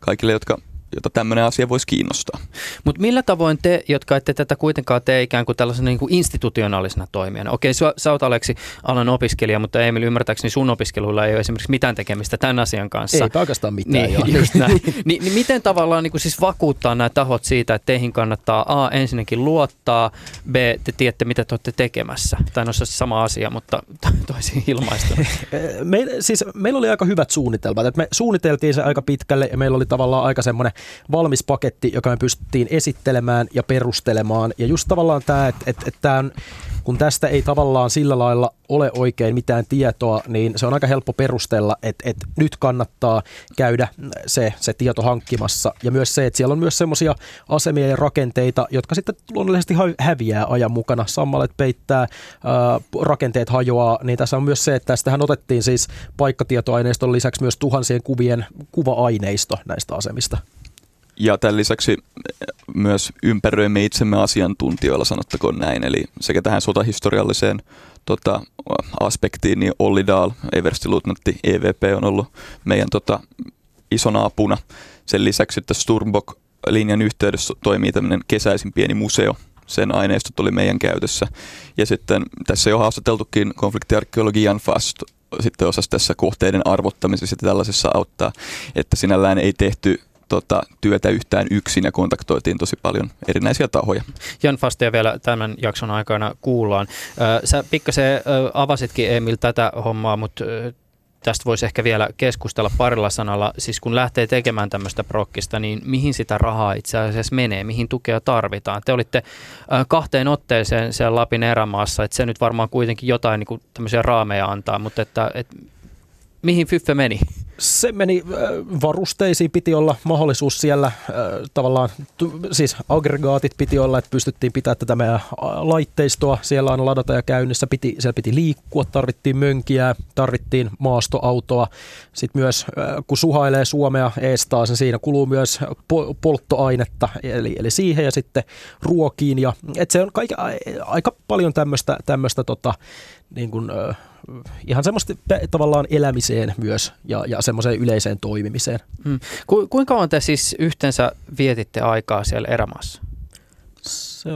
kaikille, jotka jota tämmöinen asia voisi kiinnostaa. Mutta millä tavoin te, jotka ette tätä kuitenkaan tee ikään kuin tällaisena niin kuin institutionaalisena toimijana? Okei, sä, sä oot Aleksi alan opiskelija, mutta Emil ymmärtääkseni sun opiskeluilla ei ole esimerkiksi mitään tekemistä tämän asian kanssa. Ei oikeastaan mitään. Niin, just näin. Ni, niin miten tavallaan niin kuin siis vakuuttaa nämä tahot siitä, että teihin kannattaa A ensinnäkin luottaa, B te tiedätte mitä te olette tekemässä? Tai no se sama asia, mutta toisin ilmaista. Me, siis, meillä oli aika hyvät suunnitelmat. Et me suunniteltiin se aika pitkälle ja meillä oli tavallaan aika semmoinen valmis paketti, joka me pystyttiin esittelemään ja perustelemaan. Ja just tavallaan tämä, että, että, että tämä on, kun tästä ei tavallaan sillä lailla ole oikein mitään tietoa, niin se on aika helppo perustella, että, että nyt kannattaa käydä se, se tieto hankkimassa. Ja myös se, että siellä on myös semmoisia asemia ja rakenteita, jotka sitten luonnollisesti häviää ajan mukana. Sammalet peittää, ää, rakenteet hajoaa, niin tässä on myös se, että tästähän otettiin siis paikkatietoaineiston lisäksi myös tuhansien kuvien kuva-aineisto näistä asemista. Ja tämän lisäksi myös ympäröimme itsemme asiantuntijoilla, sanottakoon näin. Eli sekä tähän sotahistorialliseen tota, aspektiin, niin Olli Dahl, Everstiluutnantti EVP on ollut meidän tota, isona apuna. Sen lisäksi, että Sturmbok-linjan yhteydessä toimii tämmöinen kesäisin pieni museo. Sen aineistot oli meidän käytössä. Ja sitten tässä jo haastateltukin konfliktiarkeologi Jan Fast sitten osasi tässä kohteiden arvottamisessa ja tällaisessa auttaa, että sinällään ei tehty tota, työtä yhtään yksin ja kontaktoitiin tosi paljon erinäisiä tahoja. Jan Fastia vielä tämän jakson aikana kuullaan. Sä pikkasen avasitkin Emil tätä hommaa, mutta tästä voisi ehkä vielä keskustella parilla sanalla. Siis kun lähtee tekemään tämmöistä prokkista, niin mihin sitä rahaa itse asiassa menee, mihin tukea tarvitaan? Te olitte kahteen otteeseen siellä Lapin erämaassa, että se nyt varmaan kuitenkin jotain niin kuin tämmöisiä raameja antaa, mutta että, että mihin Fyffe meni? Se meni varusteisiin, piti olla mahdollisuus siellä tavallaan, siis aggregaatit piti olla, että pystyttiin pitämään tätä meidän laitteistoa siellä aina ladata ja käynnissä, piti, siellä piti liikkua, tarvittiin mönkiä, tarvittiin maastoautoa. Sitten myös kun suhailee Suomea eestaa, niin siinä kuluu myös polttoainetta, eli, eli siihen ja sitten ruokiin. Ja, et se on kaik, aika paljon tämmöistä, tämmöistä tota, niin kuin, ihan semmoista tavallaan elämiseen myös ja, ja semmoiseen yleiseen toimimiseen. Hmm. Ku, kuinka kauan te siis yhteensä vietitte aikaa siellä erämaassa?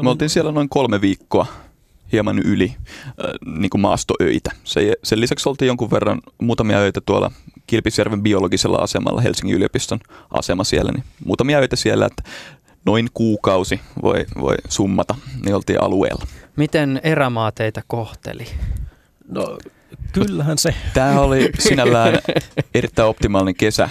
Me oltiin siellä noin kolme viikkoa, hieman yli äh, niin kuin maastoöitä. Se, sen lisäksi oltiin jonkun verran muutamia öitä tuolla Kilpisjärven biologisella asemalla, Helsingin yliopiston asema siellä, niin muutamia öitä siellä, että noin kuukausi voi, voi summata, niin oltiin alueella. Miten erämaa teitä kohteli? No kyllähän se. Tämä oli sinällään erittäin optimaalinen kesä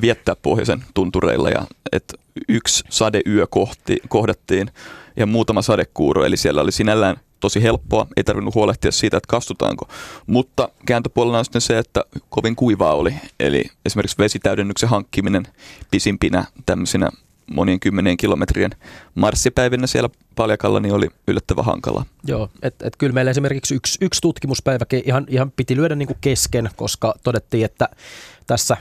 viettää pohjoisen tuntureilla ja että yksi sadeyö kohti, kohdattiin ja muutama sadekuuro, eli siellä oli sinällään tosi helppoa, ei tarvinnut huolehtia siitä, että kastutaanko. Mutta kääntöpuolella on sitten se, että kovin kuivaa oli, eli esimerkiksi vesitäydennyksen hankkiminen pisimpinä tämmöisinä monien kymmenien kilometrien marssipäivinä siellä Paljakalla niin oli yllättävän hankala. Joo, että et kyllä meillä esimerkiksi yksi, yksi tutkimuspäiväkin ihan, ihan piti lyödä niin kuin kesken, koska todettiin, että tässä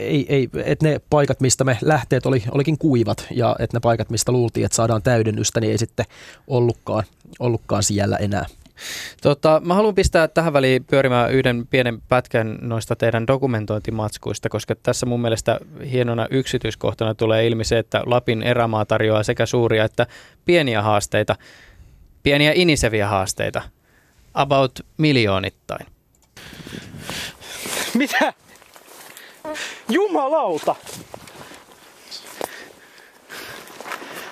ei, ei, että ne paikat, mistä me lähteet oli, olikin kuivat ja että ne paikat, mistä luultiin, että saadaan täydennystä, niin ei sitten ollutkaan, ollutkaan siellä enää. Tota, mä haluan pistää tähän väliin pyörimään yhden pienen pätkän noista teidän dokumentointimatskuista, koska tässä mun mielestä hienona yksityiskohtana tulee ilmi se, että Lapin erämaa tarjoaa sekä suuria että pieniä haasteita, pieniä iniseviä haasteita, about miljoonittain. Mitä? Jumalauta!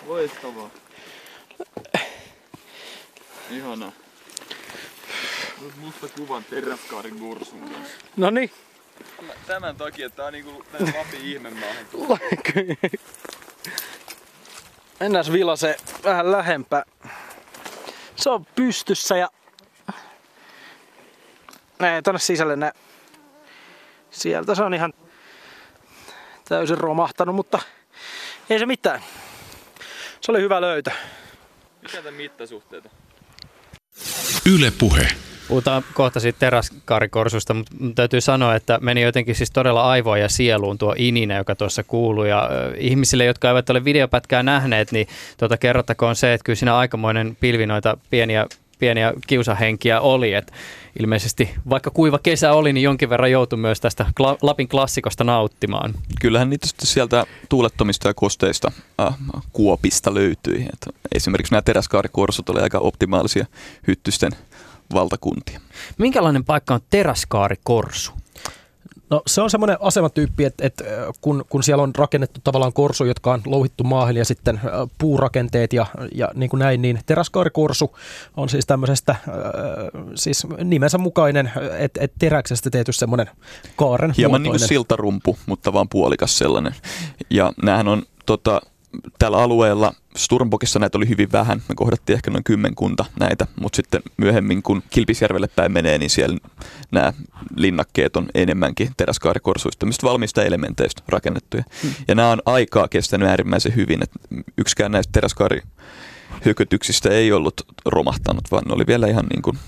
Loistavaa. Ihana. Musta kuvan teräskaarin kursun kanssa. No niin. Tämän takia, että tää on niinku tää Lapin ihmemaahan. Mennään vilase vähän lähempää. Se on pystyssä ja... Näin tonne sisälle nää. Sieltä se on ihan täysin romahtanut, mutta ei se mitään. Se oli hyvä löytö. Mikä tän mittasuhteita? Yle Puhe. Puhutaan kohta siitä teräskaarikorsusta, mutta täytyy sanoa, että meni jotenkin siis todella aivoon ja sieluun tuo ininä, joka tuossa kuuluu. Ja ihmisille, jotka eivät ole videopätkää nähneet, niin tuota, kerrottakoon se, että kyllä siinä aikamoinen pilvi noita pieniä, pieniä kiusahenkiä oli. Et ilmeisesti vaikka kuiva kesä oli, niin jonkin verran joutui myös tästä Lapin klassikosta nauttimaan. Kyllähän niitä sieltä tuulettomista ja kosteista äh, kuopista löytyi. Et esimerkiksi nämä teräskaarikorsut oli aika optimaalisia hyttysten valtakuntia. Minkälainen paikka on teräskaarikorsu? No se on semmoinen asematyyppi, että, että kun, kun siellä on rakennettu tavallaan korsu, jotka on louhittu maahan ja sitten äh, puurakenteet ja, ja niin kuin näin, niin teräskaarikorsu on siis tämmöisestä äh, siis nimensä mukainen, että et teräksestä tehty semmoinen kaaren Hieman niin kuin muotoinen. siltarumpu, mutta vaan puolikas sellainen. Ja näähän on tota, tällä alueella, Sturmbokissa näitä oli hyvin vähän, me kohdattiin ehkä noin kymmenkunta näitä, mutta sitten myöhemmin kun Kilpisjärvelle päin menee, niin siellä nämä linnakkeet on enemmänkin teräskaarikorsuista, tämmöistä valmiista elementeistä rakennettuja. Hmm. Ja nämä on aikaa kestänyt äärimmäisen hyvin, että yksikään näistä teräskaarihyökytyksistä ei ollut romahtanut, vaan ne oli vielä ihan niin kuin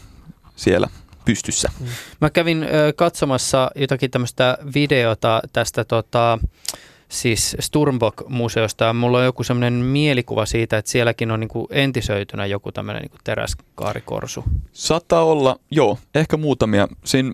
siellä pystyssä. Mä kävin ö, katsomassa jotakin tämmöistä videota tästä tota, siis Sturmbok-museosta mulla on joku semmoinen mielikuva siitä, että sielläkin on niinku entisöitynä joku tämmöinen niinku teräskaarikorsu. Saattaa olla, joo, ehkä muutamia. Siinä,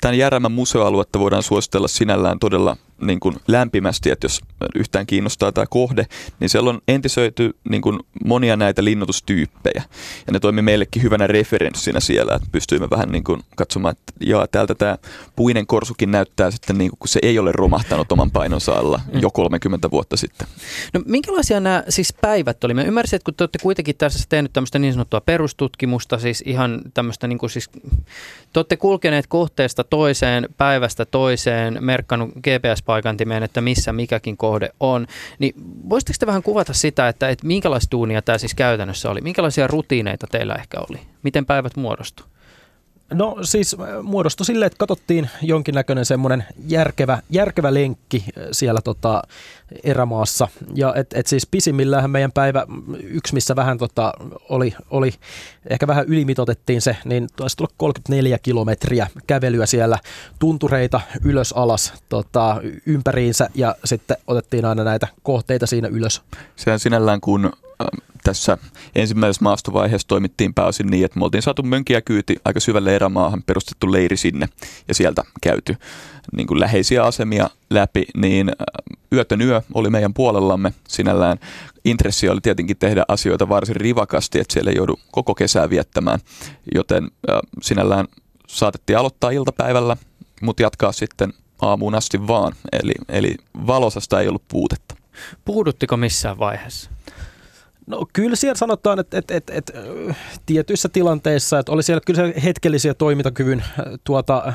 tämän Järämän museoaluetta voidaan suositella sinällään todella niin kuin lämpimästi, että jos yhtään kiinnostaa tämä kohde, niin siellä on entisöity niin kuin monia näitä linnutustyyppejä. Ja ne toimii meillekin hyvänä referenssinä siellä, että pystyimme vähän niin kuin katsomaan, että jaa, täältä tämä puinen korsukin näyttää sitten, niin kuin, kun se ei ole romahtanut oman painonsa alla jo 30 vuotta sitten. No minkälaisia nämä siis päivät oli? Mä ymmärsin, että kun te olette kuitenkin tässä tehnyt tämmöistä niin sanottua perustutkimusta, siis ihan tämmöistä niin kuin siis, te olette kulkeneet kohteesta toiseen, päivästä toiseen, merkkannut GPS-paikantimeen, että missä mikäkin kohde on, niin voisitteko te vähän kuvata sitä, että, että minkälaista duunia tämä siis käytännössä oli? Minkälaisia rutiineita teillä ehkä oli? Miten päivät muodostu? No siis äh, muodostui silleen, että katsottiin jonkinnäköinen semmoinen järkevä, järkevä lenkki äh, siellä tota erämaassa. Ja et, et siis pisimmillähän meidän päivä, mm, yksi missä vähän tota oli, oli, ehkä vähän ylimitotettiin se, niin taisi tulla 34 kilometriä kävelyä siellä, tuntureita ylös alas tota, ympäriinsä ja sitten otettiin aina näitä kohteita siinä ylös. Sehän sinällään kun tässä ensimmäisessä maastovaiheessa toimittiin pääosin niin, että me oltiin saatu mönkiä kyyti aika syvälle erämaahan, perustettu leiri sinne ja sieltä käyty niin kuin läheisiä asemia läpi, niin äh, yötön yö oli meidän puolellamme sinällään. Intressi oli tietenkin tehdä asioita varsin rivakasti, että siellä ei joudu koko kesää viettämään, joten äh, sinällään saatettiin aloittaa iltapäivällä, mutta jatkaa sitten aamuun asti vaan, eli, eli valosasta ei ollut puutetta. Puuduttiko missään vaiheessa? No kyllä siellä sanotaan, että, että, että, että äh, tietyissä tilanteissa, että oli siellä kyllä hetkellisiä toimintakyvyn äh, tuota, äh,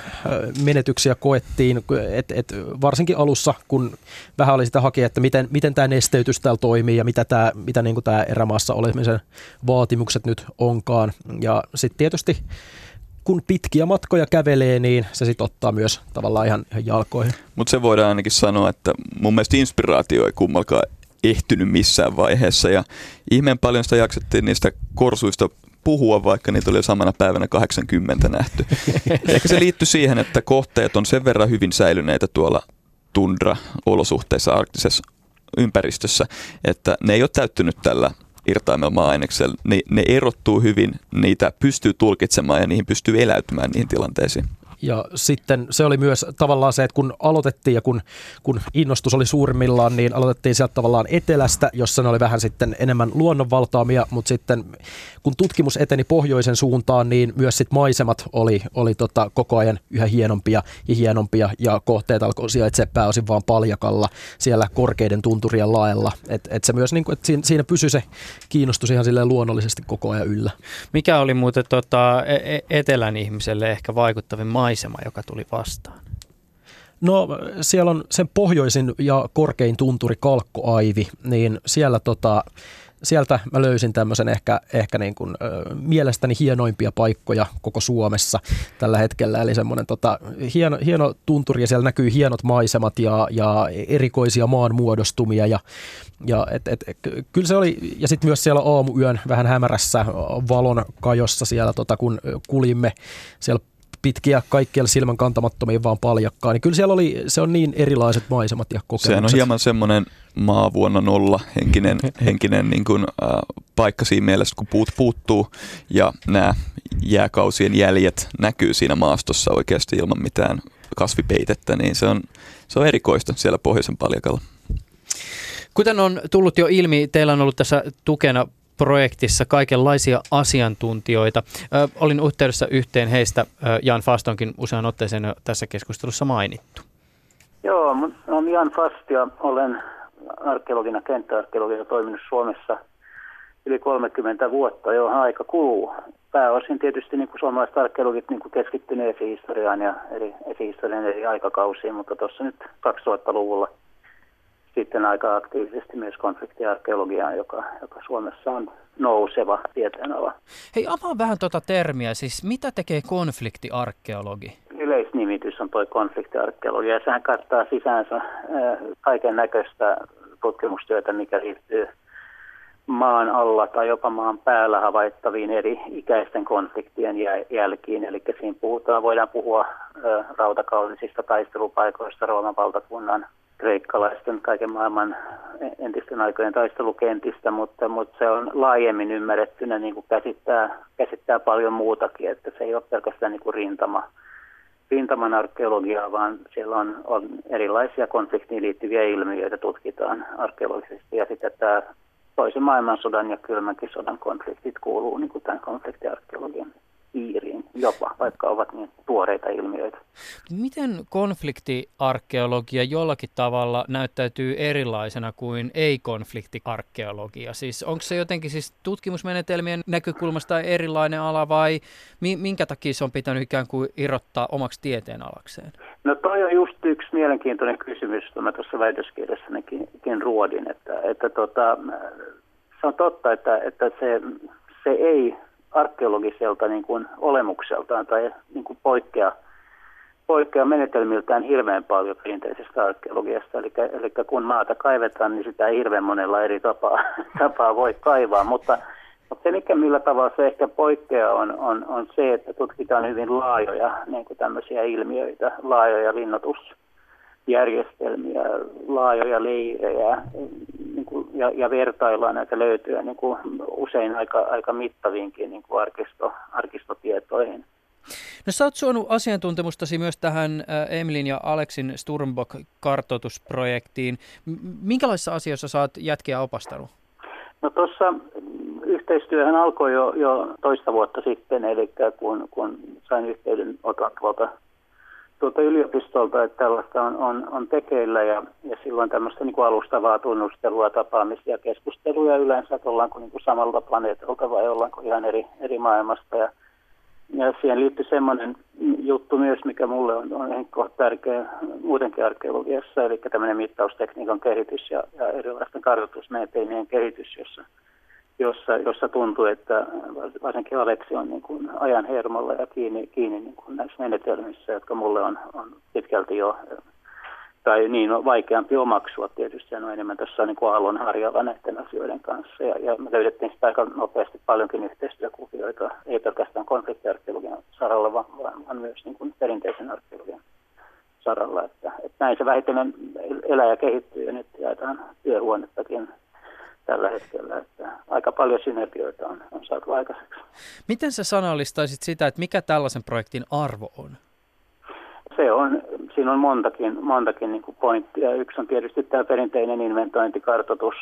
menetyksiä koettiin, että, että varsinkin alussa, kun vähän oli sitä hakea, että miten, miten tämä nesteytys täällä toimii ja mitä, tämä, mitä niin kuin tämä erämaassa olemisen vaatimukset nyt onkaan. Ja sitten tietysti kun pitkiä matkoja kävelee, niin se sitten ottaa myös tavallaan ihan, ihan jalkoihin. Mutta se voidaan ainakin sanoa, että mun mielestä inspiraatio ei kummalkaan ehtynyt missään vaiheessa ja ihmeen paljon sitä jaksettiin niistä korsuista puhua, vaikka niitä oli jo samana päivänä 80 nähty. Ehkä se liittyy siihen, että kohteet on sen verran hyvin säilyneitä tuolla tundra-olosuhteissa arktisessa ympäristössä, että ne ei ole täyttynyt tällä irtaimella maa-aineksella. Ne, ne erottuu hyvin, niitä pystyy tulkitsemaan ja niihin pystyy eläytymään niihin tilanteisiin. Ja sitten se oli myös tavallaan se, että kun aloitettiin ja kun, kun innostus oli suurimmillaan, niin aloitettiin sieltä tavallaan etelästä, jossa ne oli vähän sitten enemmän luonnonvaltaamia, mutta sitten kun tutkimus eteni pohjoisen suuntaan, niin myös sitten maisemat oli, oli tota koko ajan yhä hienompia ja hienompia ja kohteet alkoi sijaitsemaan pääosin vaan paljakalla siellä korkeiden tunturien laella. Et, et se myös, niin kuin, että siinä, siinä pysyi se kiinnostus ihan silleen luonnollisesti koko ajan yllä. Mikä oli muuten tota, e-, e- etelän ihmiselle ehkä vaikuttavin maisema, joka tuli vastaan? No siellä on sen pohjoisin ja korkein tunturi Kalkkoaivi, niin siellä tota, sieltä mä löysin tämmöisen ehkä, ehkä niin kuin, ö, mielestäni hienoimpia paikkoja koko Suomessa tällä hetkellä. Eli semmoinen tota, hieno, hieno tunturi ja siellä näkyy hienot maisemat ja, ja erikoisia maanmuodostumia. Ja, ja et, et, kyllä se oli, ja sitten myös siellä aamuyön vähän hämärässä valon kajossa siellä, tota, kun kulimme siellä pitkiä kaikkialla silmän kantamattomia vaan paljakkaa, niin kyllä siellä oli, se on niin erilaiset maisemat ja kokemukset. Sehän on hieman semmoinen maa vuonna nolla henkinen, henkinen niin kuin, äh, paikka siinä mielessä, kun puut puuttuu ja nämä jääkausien jäljet näkyy siinä maastossa oikeasti ilman mitään kasvipeitettä, niin se on, se on erikoista siellä pohjoisen paljakalla. Kuten on tullut jo ilmi, teillä on ollut tässä tukena projektissa kaikenlaisia asiantuntijoita. Ö, olin yhteydessä yhteen heistä, ö, Jan Fastonkin usean otteeseen tässä keskustelussa mainittu. Joo, olen Jan Fast ja olen arkeologina, kenttäarkeologina toiminut Suomessa yli 30 vuotta, jo aika kuluu. Pääosin tietysti niin kuin suomalaiset arkeologit niin kuin keskittyneet esihistoriaan ja eri esihistorian eri aikakausiin, mutta tuossa nyt 2000-luvulla – sitten aika aktiivisesti myös konfliktiarkeologiaan, joka, joka Suomessa on nouseva tieteenala. Hei, avaa vähän tuota termiä. Siis mitä tekee konfliktiarkeologi? Yleisnimitys on tuo konfliktiarkeologia. Sehän kattaa sisäänsä äh, kaiken näköistä tutkimustyötä, mikä liittyy maan alla tai jopa maan päällä havaittaviin eri ikäisten konfliktien jälkiin. Eli siinä puhutaan, voidaan puhua äh, rautakaunisista taistelupaikoista Rooman valtakunnan kreikkalaisten kaiken maailman entisten aikojen taistelukentistä, mutta, mutta se on laajemmin ymmärrettynä niin kuin käsittää, käsittää paljon muutakin, että se ei ole pelkästään niin kuin rintama, rintaman arkeologiaa, vaan siellä on, on erilaisia konfliktiin liittyviä ilmiöitä tutkitaan arkeologisesti ja sitten tämä toisen maailmansodan ja kylmänkin sodan konfliktit kuuluu niin kuin tämän konfliktiarkeologian piiriin jopa, vaikka ovat niin tuoreita ilmiöitä. Miten konfliktiarkeologia jollakin tavalla näyttäytyy erilaisena kuin ei-konfliktiarkeologia? Siis onko se jotenkin siis tutkimusmenetelmien näkökulmasta erilainen ala vai minkä takia se on pitänyt ikään kuin irrottaa omaksi tieteenalakseen? No toi on just yksi mielenkiintoinen kysymys, jota mä tuossa väitöskirjassanikin ruodin, että, että tota, se on totta, että, että se, se ei arkeologiselta niin kuin olemukseltaan tai niin kuin poikkea, poikkea menetelmiltään hirveän paljon perinteisestä arkeologiasta. Eli, eli kun maata kaivetaan, niin sitä ei hirveän monella eri tapaa, tapaa voi kaivaa. Mutta, mutta se, mikä millä tavalla se ehkä poikkeaa, on, on, on se, että tutkitaan hyvin laajoja niin kuin tämmöisiä ilmiöitä, laajoja linnoitusjärjestelmiä, laajoja leirejä, kuin, ja, ja vertaillaan näitä löytyjä niin kuin usein aika, aika mittaviinkin niin kuin arkisto, arkistotietoihin. No sä oot suonut asiantuntemustasi myös tähän Emilin ja Aleksin Sturmbok-kartoitusprojektiin. Minkälaisissa asioissa sä oot jätkiä opastanut? No tuossa yhteistyöhän alkoi jo, jo toista vuotta sitten, eli kun, kun sain yhteydenoton tuolta tuolta yliopistolta, että tällaista on, on, on tekeillä ja, ja silloin tämmöistä niin kuin alustavaa tunnustelua, tapaamisia, keskusteluja yleensä, että ollaanko niin kuin samalta planeetalta vai ollaanko ihan eri, eri maailmasta. Ja, ja siihen liittyy semmoinen juttu myös, mikä mulle on, on tärkeä muutenkin arkeologiassa, eli tämmöinen mittaustekniikan kehitys ja, ja erilaisten kartoitusmenetelmien kehitys, jossa – jossa, jossa tuntuu, että varsinkin Aleksi on niin kuin ajan hermolla ja kiinni, kiinni niin kuin näissä menetelmissä, jotka mulle on, on pitkälti jo, tai niin on vaikeampi omaksua tietysti, ja no enemmän tässä niin kuin aallon harjalla näiden asioiden kanssa. Ja, ja me löydettiin sitä aika nopeasti paljonkin yhteistyökuvioita, ei pelkästään konfliktiarkeologian saralla, vaan, vaan myös niin kuin perinteisen arkeologian saralla. Että, että näin se vähitellen elää ja kehittyy, ja nyt jaetaan työhuonettakin tällä hetkellä. Että aika paljon synergioita on, on saatu aikaiseksi. Miten sä sanallistaisit sitä, että mikä tällaisen projektin arvo on? se on, siinä on montakin, montakin niin pointtia. Yksi on tietysti tämä perinteinen inventointikartoitus,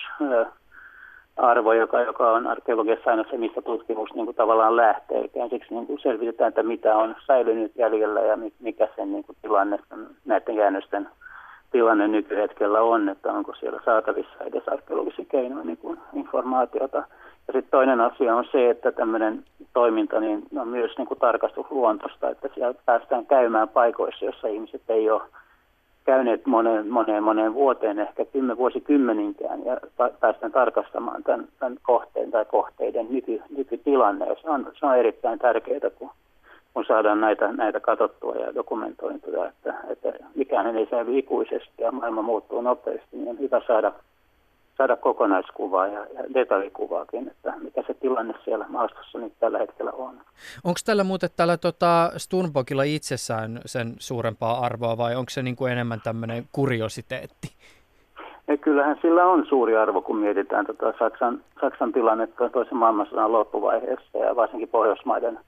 arvo, joka, joka on arkeologiassa aina se, mistä tutkimus niin kuin tavallaan lähtee. Eli ensiksi niin kuin selvitetään, että mitä on säilynyt jäljellä ja mikä sen niin kuin tilanne, näiden jäännösten tilanne nykyhetkellä on, että onko siellä saatavissa edes arkeologisia keinoja niin kuin informaatiota. Ja sitten toinen asia on se, että tämmöinen toiminta niin on myös niin kuin tarkastusluontosta, että siellä päästään käymään paikoissa, joissa ihmiset ei ole käyneet moneen, moneen, moneen vuoteen, ehkä kymmen vuosikymmeninkään, ja päästään tarkastamaan tämän, tämän kohteen tai kohteiden nyky, nykytilanne. Se on, se on erittäin tärkeää, kun, kun saadaan näitä, näitä katsottua ja dokumentointia, että, että mikään ei säily ikuisesti ja maailma muuttuu nopeasti, niin on hyvä saada saada kokonaiskuvaa ja, ja detallikuvaakin, että mikä se tilanne siellä maastossa nyt tällä hetkellä on. Onko tällä muuten tällä tota Stunbokilla itsessään sen suurempaa arvoa vai onko se niin kuin enemmän tämmöinen kuriositeetti? Ja kyllähän sillä on suuri arvo, kun mietitään tota Saksan, Saksan tilannetta toisen maailmansodan loppuvaiheessa ja varsinkin Pohjoismaiden –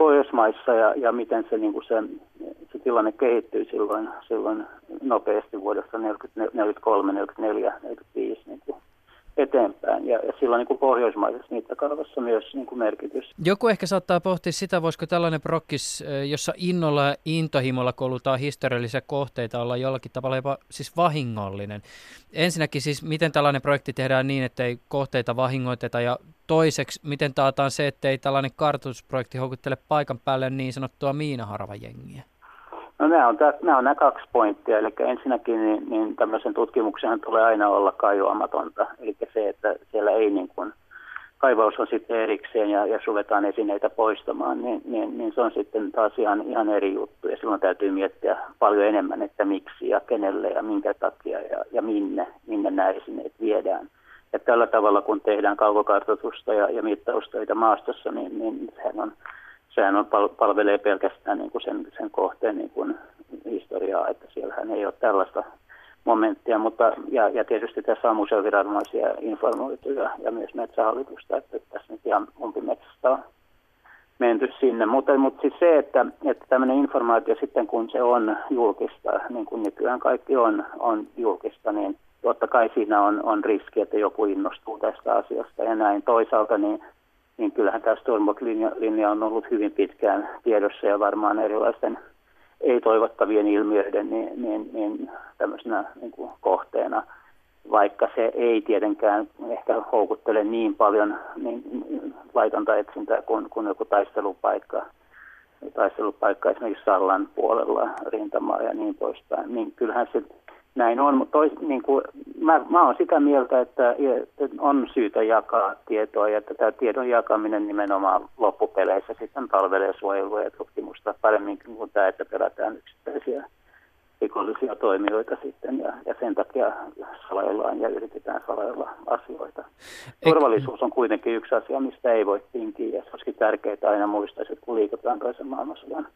Pohjoismaissa ja, ja miten se, niin kuin se, se tilanne kehittyy silloin, silloin nopeasti vuodesta 1943, 44, 45 niin eteenpäin. Ja, ja sillä on niin kuin pohjoismaisessa mittakaavassa myös niin kuin merkitys. Joku ehkä saattaa pohtia sitä, voisiko tällainen prokkis, jossa innolla ja intohimolla koulutaan historiallisia kohteita, olla jollakin tavalla jopa siis vahingollinen. Ensinnäkin siis, miten tällainen projekti tehdään niin, että ei kohteita vahingoiteta ja toiseksi, miten taataan se, että ei tällainen kartoitusprojekti houkuttele paikan päälle niin sanottua miinaharvajengiä? No nämä on, nämä on nämä kaksi pointtia. Eli ensinnäkin niin, niin tämmöisen tutkimuksen tulee aina olla kaivoamatonta. Eli se, että siellä ei niin kuin, kaivaus on sitten erikseen ja, ja suvetaan esineitä poistamaan, niin, niin, niin se on sitten taas ihan, ihan eri juttu. Ja silloin täytyy miettiä paljon enemmän, että miksi ja kenelle ja minkä takia ja, ja minne, minne nämä esineet viedään. Ja tällä tavalla, kun tehdään kaukokartoitusta ja, ja mittaustöitä maastossa, niin, niin sehän on sehän on, palvelee pelkästään niin kuin sen, sen kohteen niin kuin historiaa, että siellähän ei ole tällaista momenttia, mutta ja, ja tietysti tässä on museoviranomaisia informoitu ja, ja myös metsähallitusta, että tässä nyt ihan umpimetsästä on menty sinne. Mutta, mutta siis se, että, että tämmöinen informaatio sitten kun se on julkista, niin kuin nykyään kaikki on, on julkista, niin totta kai siinä on, on riski, että joku innostuu tästä asiasta ja näin. Toisaalta niin niin kyllähän tämä Stormbok-linja on ollut hyvin pitkään tiedossa ja varmaan erilaisten ei-toivottavien ilmiöiden niin, niin, niin tämmöisenä niin kuin kohteena, vaikka se ei tietenkään ehkä houkuttele niin paljon niin, laitonta etsintää kuin, kuin joku taistelupaikka, taistelupaikka esimerkiksi Sallan puolella rintamaa ja niin poispäin, niin kyllähän se näin on, mutta tois, niin kuin, mä, mä olen sitä mieltä, että, on syytä jakaa tietoa ja että tämä tiedon jakaminen nimenomaan loppupeleissä sitten palvelee suojelua ja tutkimusta paremmin kuin tämä, että pelätään yksittäisiä rikollisia toimijoita sitten ja, ja sen takia salaillaan ja yritetään salailla asioita. Turvallisuus on kuitenkin yksi asia, mistä ei voi tinkiä ja se olisikin tärkeää aina muistaa, että kun liikutaan toisen maailmansodan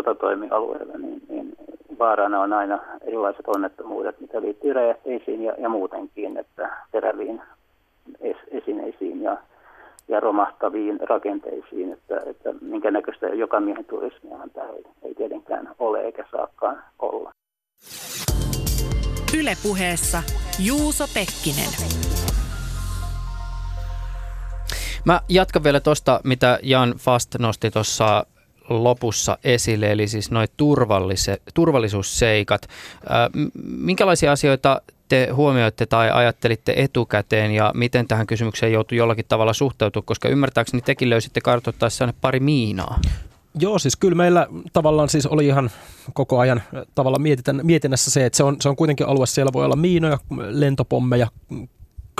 sotatoimialueelle, niin, niin vaarana on aina erilaiset onnettomuudet, mitä liittyy räjähteisiin ja, ja muutenkin, että teräviin es, esineisiin ja, ja romahtaviin rakenteisiin, että, että minkä näköistä joka miehen turismiahan tämä ei, ei tietenkään ole eikä saakaan olla. Ylepuheessa Juuso Pekkinen. Mä jatkan vielä tuosta, mitä Jan Fast nosti tuossa lopussa esille, eli siis noin turvallisuusseikat. Minkälaisia asioita te huomioitte tai ajattelitte etukäteen ja miten tähän kysymykseen joutuu jollakin tavalla suhtautua, koska ymmärtääkseni tekin löysitte kartoittaessa pari miinaa. Joo, siis kyllä meillä tavallaan siis oli ihan koko ajan tavallaan mietinnässä se, että se on, se on kuitenkin alue, siellä voi olla miinoja, lentopommeja,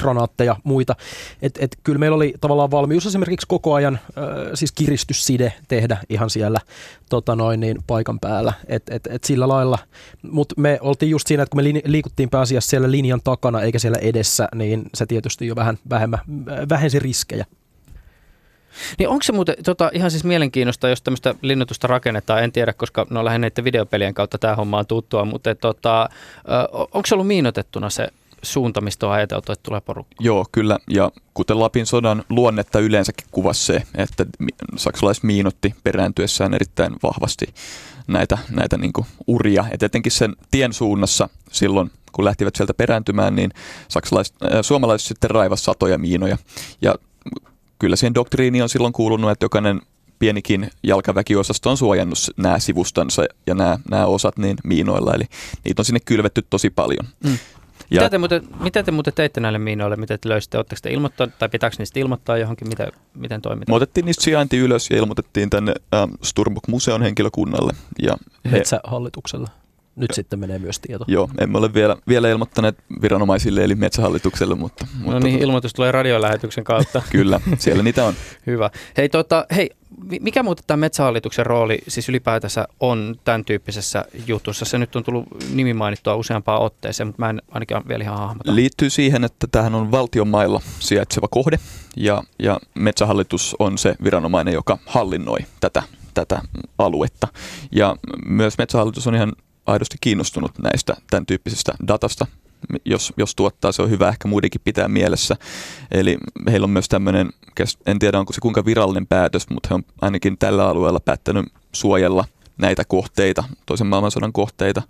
granaatteja, muita. Et, et kyllä meillä oli tavallaan valmius esimerkiksi koko ajan äh, siis kiristysside tehdä ihan siellä tota noin, niin, paikan päällä. Et, et, et sillä lailla, mutta me oltiin just siinä, että kun me liikuttiin pääasiassa siellä linjan takana eikä siellä edessä, niin se tietysti jo vähän vähemmän, vähensi riskejä. Niin onko se muuten tota, ihan siis mielenkiinnosta, jos tämmöistä linnoitusta rakennetaan, en tiedä, koska no lähinnä videopelien kautta tämä homma on tuttua, mutta tota, onko se ollut miinotettuna se suunta, mistä on ajateltu, että tulee porukka. Joo, kyllä. Ja kuten Lapin sodan luonnetta yleensäkin kuvasi se, että saksalaiset miinotti perääntyessään erittäin vahvasti näitä, näitä niin uria. Et etenkin sen tien suunnassa silloin, kun lähtivät sieltä perääntymään, niin saksalaiset, äh, suomalaiset sitten raivas satoja miinoja. Ja kyllä siihen doktriiniin on silloin kuulunut, että jokainen pienikin jalkaväkiosasto on suojannut nämä sivustansa ja nämä, nämä osat niin miinoilla, eli niitä on sinne kylvetty tosi paljon. Mm. Ja, mitä, te muuten, mitä te muuten teitte näille miinoille? Miten te löysitte? Oletteko te ilmoittaa, tai pitääkö niistä ilmoittaa johonkin? Mitä, miten toimitaan? Me otettiin niistä sijainti ylös ja ilmoitettiin tänne ähm, Sturmbuk-museon henkilökunnalle. Ja he, Metsähallituksella. Nyt sitten menee myös tieto. Joo, emme ole vielä, vielä ilmoittaneet viranomaisille eli metsähallitukselle, mutta... No mutta niin, ilmoitus tulee radiolähetyksen kautta. Kyllä, siellä niitä on. Hyvä. Hei, tota, hei, mikä muuten tämä metsähallituksen rooli siis ylipäätänsä on tämän tyyppisessä jutussa? Se nyt on tullut nimi mainittua useampaan otteeseen, mutta mä en ainakaan vielä ihan hahmota. Liittyy siihen, että tähän on valtion mailla sijaitseva kohde ja, ja metsähallitus on se viranomainen, joka hallinnoi tätä, tätä aluetta. Ja myös metsähallitus on ihan aidosti kiinnostunut näistä tämän tyyppisistä datasta, jos, jos tuottaa, se on hyvä ehkä muidenkin pitää mielessä. Eli heillä on myös tämmöinen, en tiedä onko se kuinka virallinen päätös, mutta he on ainakin tällä alueella päättänyt suojella näitä kohteita, toisen maailmansodan kohteita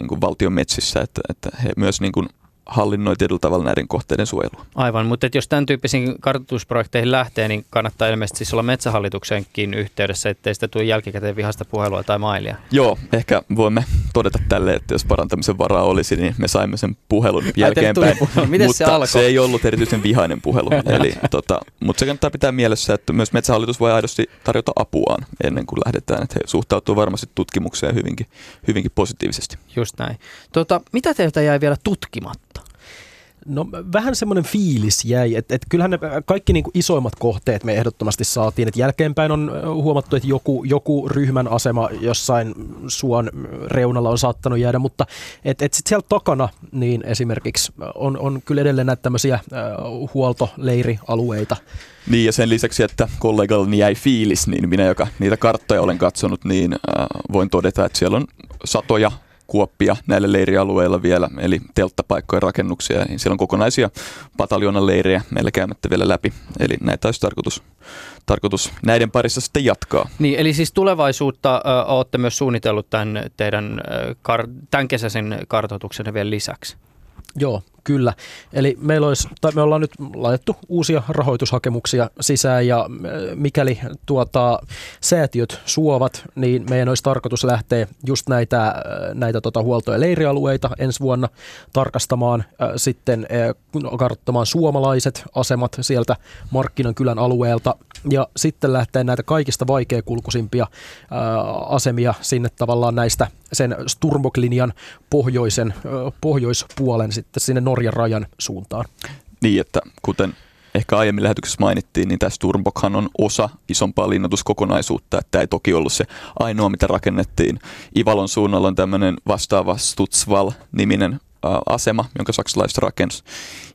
niin kuin valtion metsissä, että, että he myös niin kuin hallinnoi tietyllä tavalla näiden kohteiden suojelua. Aivan, mutta jos tämän tyyppisiin kartoitusprojekteihin lähtee, niin kannattaa ilmeisesti siis olla metsähallituksenkin yhteydessä, ettei sitä tule jälkikäteen vihasta puhelua tai mailia. Joo, ehkä voimme todeta tälle, että jos parantamisen varaa olisi, niin me saimme sen puhelun jälkeenpäin. Miten mutta se alkoi? se ei ollut erityisen vihainen puhelu. Eli, tota, mutta se kannattaa pitää mielessä, että myös metsähallitus voi aidosti tarjota apuaan ennen kuin lähdetään. Että he suhtautuu varmasti tutkimukseen hyvinkin, hyvinkin positiivisesti. Just näin. Tota, mitä teiltä jäi vielä tutkimatta? No vähän semmoinen fiilis jäi, että et kyllähän ne kaikki niinku isoimmat kohteet me ehdottomasti saatiin. Et jälkeenpäin on huomattu, että joku, joku ryhmän asema jossain suon reunalla on saattanut jäädä, mutta et, et sit siellä takana niin esimerkiksi on, on kyllä edelleen näitä tämmöisiä äh, huoltoleirialueita. Niin ja sen lisäksi, että kollegallani jäi fiilis, niin minä, joka niitä karttoja olen katsonut, niin äh, voin todeta, että siellä on satoja kuoppia näillä leirialueilla vielä, eli telttapaikkojen rakennuksia. Niin siellä on kokonaisia pataljoonan leirejä meillä käymättä vielä läpi. Eli näitä olisi tarkoitus, tarkoitus näiden parissa sitten jatkaa. Niin, eli siis tulevaisuutta äh, olette myös suunnitellut tämän teidän äh, kar- tämän kesäisen kartoituksen vielä lisäksi? Joo, Kyllä. Eli meillä olisi, tai me ollaan nyt laitettu uusia rahoitushakemuksia sisään ja mikäli tuota, säätiöt suovat, niin meidän olisi tarkoitus lähteä just näitä, näitä tota, huolto- ja leirialueita ensi vuonna tarkastamaan, äh, sitten äh, kartoittamaan suomalaiset asemat sieltä Markkinan kylän alueelta ja sitten lähteä näitä kaikista vaikeakulkuisimpia äh, asemia sinne tavallaan näistä sen Sturmbok-linjan pohjoisen, äh, pohjoispuolen sitten sinne Norjan rajan suuntaan. Niin, että kuten ehkä aiemmin lähetyksessä mainittiin, niin tämä Sturmbokhan on osa isompaa linnoituskokonaisuutta. Tämä ei toki ollut se ainoa, mitä rakennettiin. Ivalon suunnalla on tämmöinen vastaava Stutzval-niminen asema, jonka saksalaiset rakensi.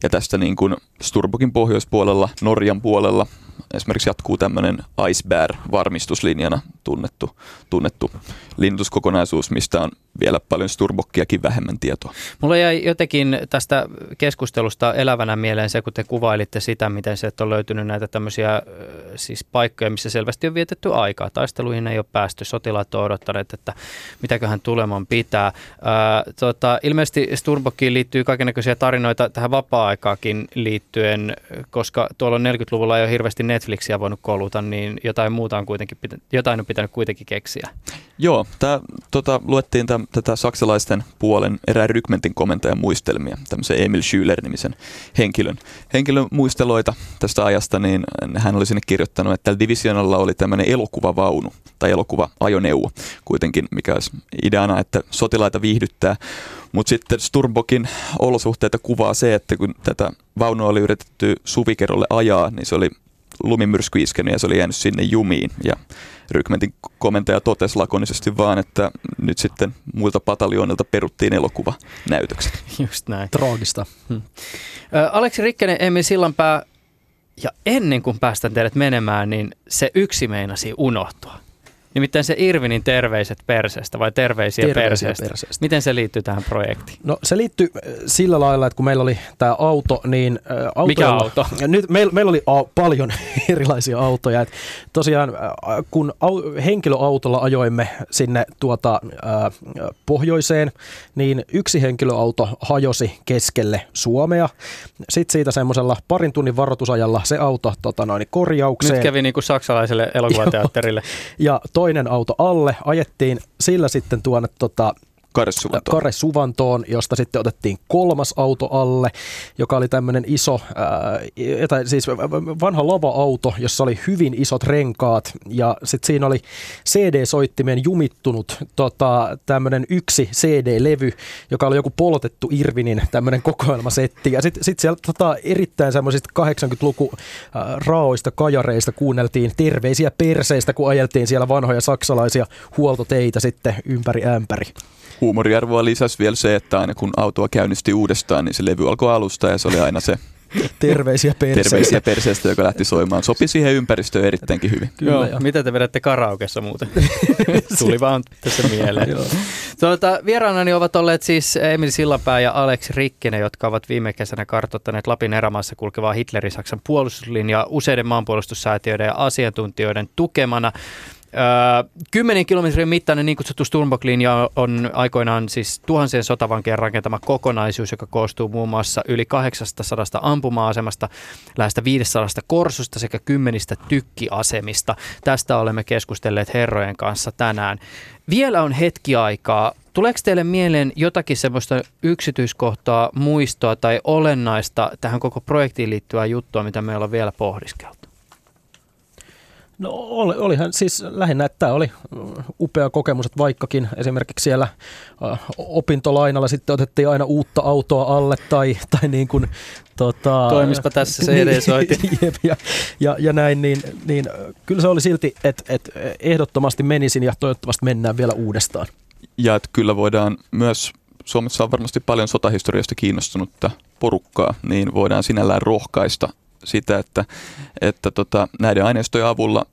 Ja tästä niin kuin Sturbokin pohjoispuolella, Norjan puolella esimerkiksi jatkuu tämmöinen Icebear-varmistuslinjana tunnettu, tunnettu lintuskokonaisuus, mistä on vielä paljon Sturbokkiakin vähemmän tietoa. Mulla jäi jotenkin tästä keskustelusta elävänä mieleen se, kun te kuvailitte sitä, miten se on löytynyt näitä tämmöisiä siis paikkoja, missä selvästi on vietetty aikaa. Taisteluihin ei ole päästy, sotilaat on odottaneet, että mitäköhän tuleman pitää. Ää, tota, ilmeisesti Sturbokkiin liittyy kaikenlaisia tarinoita tähän vapaa-aikaakin liittyen, koska tuolla 40-luvulla ei ole hirveästi Netflixiä voinut koluta, niin jotain muuta on kuitenkin, jotain on pitänyt kuitenkin keksiä. Joo, tää, tota, luettiin täm, tätä saksalaisten puolen erään rykmentin komentajan muistelmia, tämmöisen Emil Schüler-nimisen henkilön. Henkilön muisteloita tästä ajasta, niin hän oli sinne kirjoittanut, että tällä divisionalla oli tämmöinen elokuvavaunu tai elokuva-ajoneuvo kuitenkin, mikä olisi ideana, että sotilaita viihdyttää. Mutta sitten Sturmbokin olosuhteita kuvaa se, että kun tätä vaunua oli yritetty suvikerolle ajaa, niin se oli lumimyrsky iskenyt ja se oli jäänyt sinne jumiin. Ja rykmentin komentaja totesi lakonisesti vaan, että nyt sitten muilta pataljoonilta peruttiin elokuvanäytökset. Just näin. Traagista. Hmm. Aleksi Rikkänen, Emmi Sillanpää, ja ennen kuin päästän teidät menemään, niin se yksi meinasi unohtua. Nimittäin se Irvinin terveiset perseestä vai terveisiä, Terveisiä perseestä. perseestä. Miten se liittyy tähän projektiin? No se liittyy äh, sillä lailla, että kun meillä oli tämä auto, niin äh, autoilla, Mikä auto? Nyt meillä, meillä oli au, paljon erilaisia autoja. Et tosiaan äh, kun au, henkilöautolla ajoimme sinne tuota, äh, pohjoiseen, niin yksi henkilöauto hajosi keskelle Suomea. Sitten siitä semmoisella parin tunnin varoitusajalla se auto tota noin, korjaukseen. Nyt kävi niin kuin saksalaiselle elokuvateatterille. Ja toinen auto alle ajettiin sillä sitten tuonne tota, Karsuvantoon. Kare Suvantoon, josta sitten otettiin kolmas auto alle, joka oli tämmöinen iso, ää, tai siis vanha lava-auto, jossa oli hyvin isot renkaat ja sitten siinä oli CD-soittimeen jumittunut tota, tämmöinen yksi CD-levy, joka oli joku polotettu Irvinin tämmöinen kokoelmasetti ja sitten sit siellä tota, erittäin semmoisista 80-luku ää, raoista kajareista kuunneltiin terveisiä perseistä, kun ajeltiin siellä vanhoja saksalaisia huoltoteitä sitten ympäri ämpäri. Huumoriarvoa lisäsi vielä se, että aina kun autoa käynnisti uudestaan, niin se levy alkoi alusta ja se oli aina se Terveisiä perseistä. terveisiä perseestä, joka lähti soimaan. Sopi siihen ympäristöön erittäinkin hyvin. Kyllä, Joo, joo. mitä te vedätte karaokessa muuten? Tuli vaan tässä mieleen. tuota, vieraanani ovat olleet siis Emil Sillanpää ja Alex Rikkinen, jotka ovat viime kesänä kartoittaneet Lapin erämaassa kulkevaa Hitleri-Saksan puolustuslinjaa useiden maanpuolustussäätiöiden ja asiantuntijoiden tukemana. Öö, 10 kilometrin mittainen niin kutsuttu Sturmbok-linja on aikoinaan siis tuhansien sotavankien rakentama kokonaisuus, joka koostuu muun muassa yli 800 ampuma-asemasta, lähes 500 korsusta sekä kymmenistä tykkiasemista. Tästä olemme keskustelleet herrojen kanssa tänään. Vielä on hetki aikaa. Tuleeko teille mieleen jotakin semmoista yksityiskohtaa, muistoa tai olennaista tähän koko projektiin liittyvää juttua, mitä me ollaan vielä pohdiskeltu? No oli, olihan siis lähinnä, että tämä oli upea kokemus, että vaikkakin esimerkiksi siellä opintolainalla sitten otettiin aina uutta autoa alle tai, tai niin kuin tota, Toimispa tässä CD-soitin. Jep, ja, ja, ja näin, niin, niin kyllä se oli silti, että, että ehdottomasti menisin ja toivottavasti mennään vielä uudestaan. Ja että kyllä voidaan myös, Suomessa on varmasti paljon sotahistoriasta kiinnostunutta porukkaa, niin voidaan sinällään rohkaista sitä, että, että tota, näiden aineistojen avulla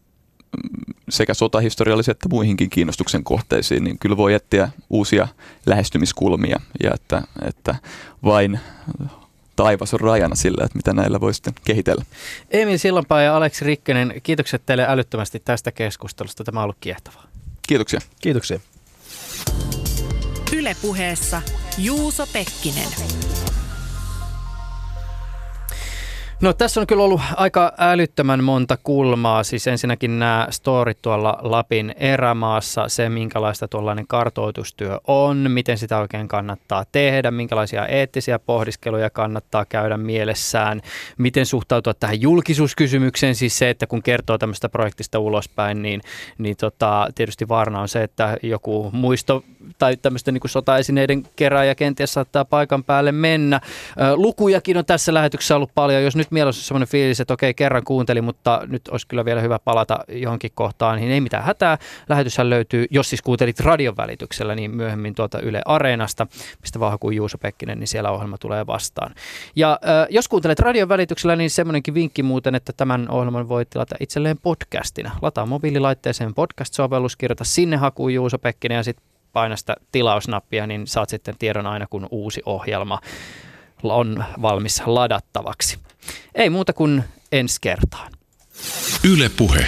sekä sotahistoriallisiin että muihinkin kiinnostuksen kohteisiin, niin kyllä voi etsiä uusia lähestymiskulmia ja että, että vain taivas on rajana sillä, että mitä näillä voi sitten kehitellä. Emil Sillanpää ja Aleksi Rikkinen, kiitokset teille älyttömästi tästä keskustelusta. Tämä on ollut kiehtovaa. Kiitoksia. Kiitoksia. Ylepuheessa Juuso Pekkinen. No tässä on kyllä ollut aika älyttömän monta kulmaa. Siis ensinnäkin nämä storit tuolla Lapin erämaassa, se minkälaista tuollainen kartoitustyö on, miten sitä oikein kannattaa tehdä, minkälaisia eettisiä pohdiskeluja kannattaa käydä mielessään, miten suhtautua tähän julkisuuskysymykseen, siis se, että kun kertoo tämmöistä projektista ulospäin, niin, niin tota, tietysti vaarana on se, että joku muisto tai tämmöisten niin sotaesineiden kerääjä kenties saattaa paikan päälle mennä. Lukujakin on tässä lähetyksessä ollut paljon, jos nyt mielessä on semmoinen fiilis, että okei, kerran kuuntelin, mutta nyt olisi kyllä vielä hyvä palata johonkin kohtaan, niin ei mitään hätää. Lähetyshän löytyy, jos siis kuuntelit radion välityksellä, niin myöhemmin tuolta Yle Areenasta, mistä vaan hakuu Juuso Pekkinen, niin siellä ohjelma tulee vastaan. Ja äh, jos kuuntelet radion välityksellä, niin semmoinenkin vinkki muuten, että tämän ohjelman voi tilata itselleen podcastina. Lataa mobiililaitteeseen podcast-sovellus, kirjoita sinne hakuun Juuso Pekkinen ja sitten paina sitä tilausnappia, niin saat sitten tiedon aina, kun uusi ohjelma on valmis ladattavaksi. Ei muuta kuin ensi kertaan. Yle Puhe.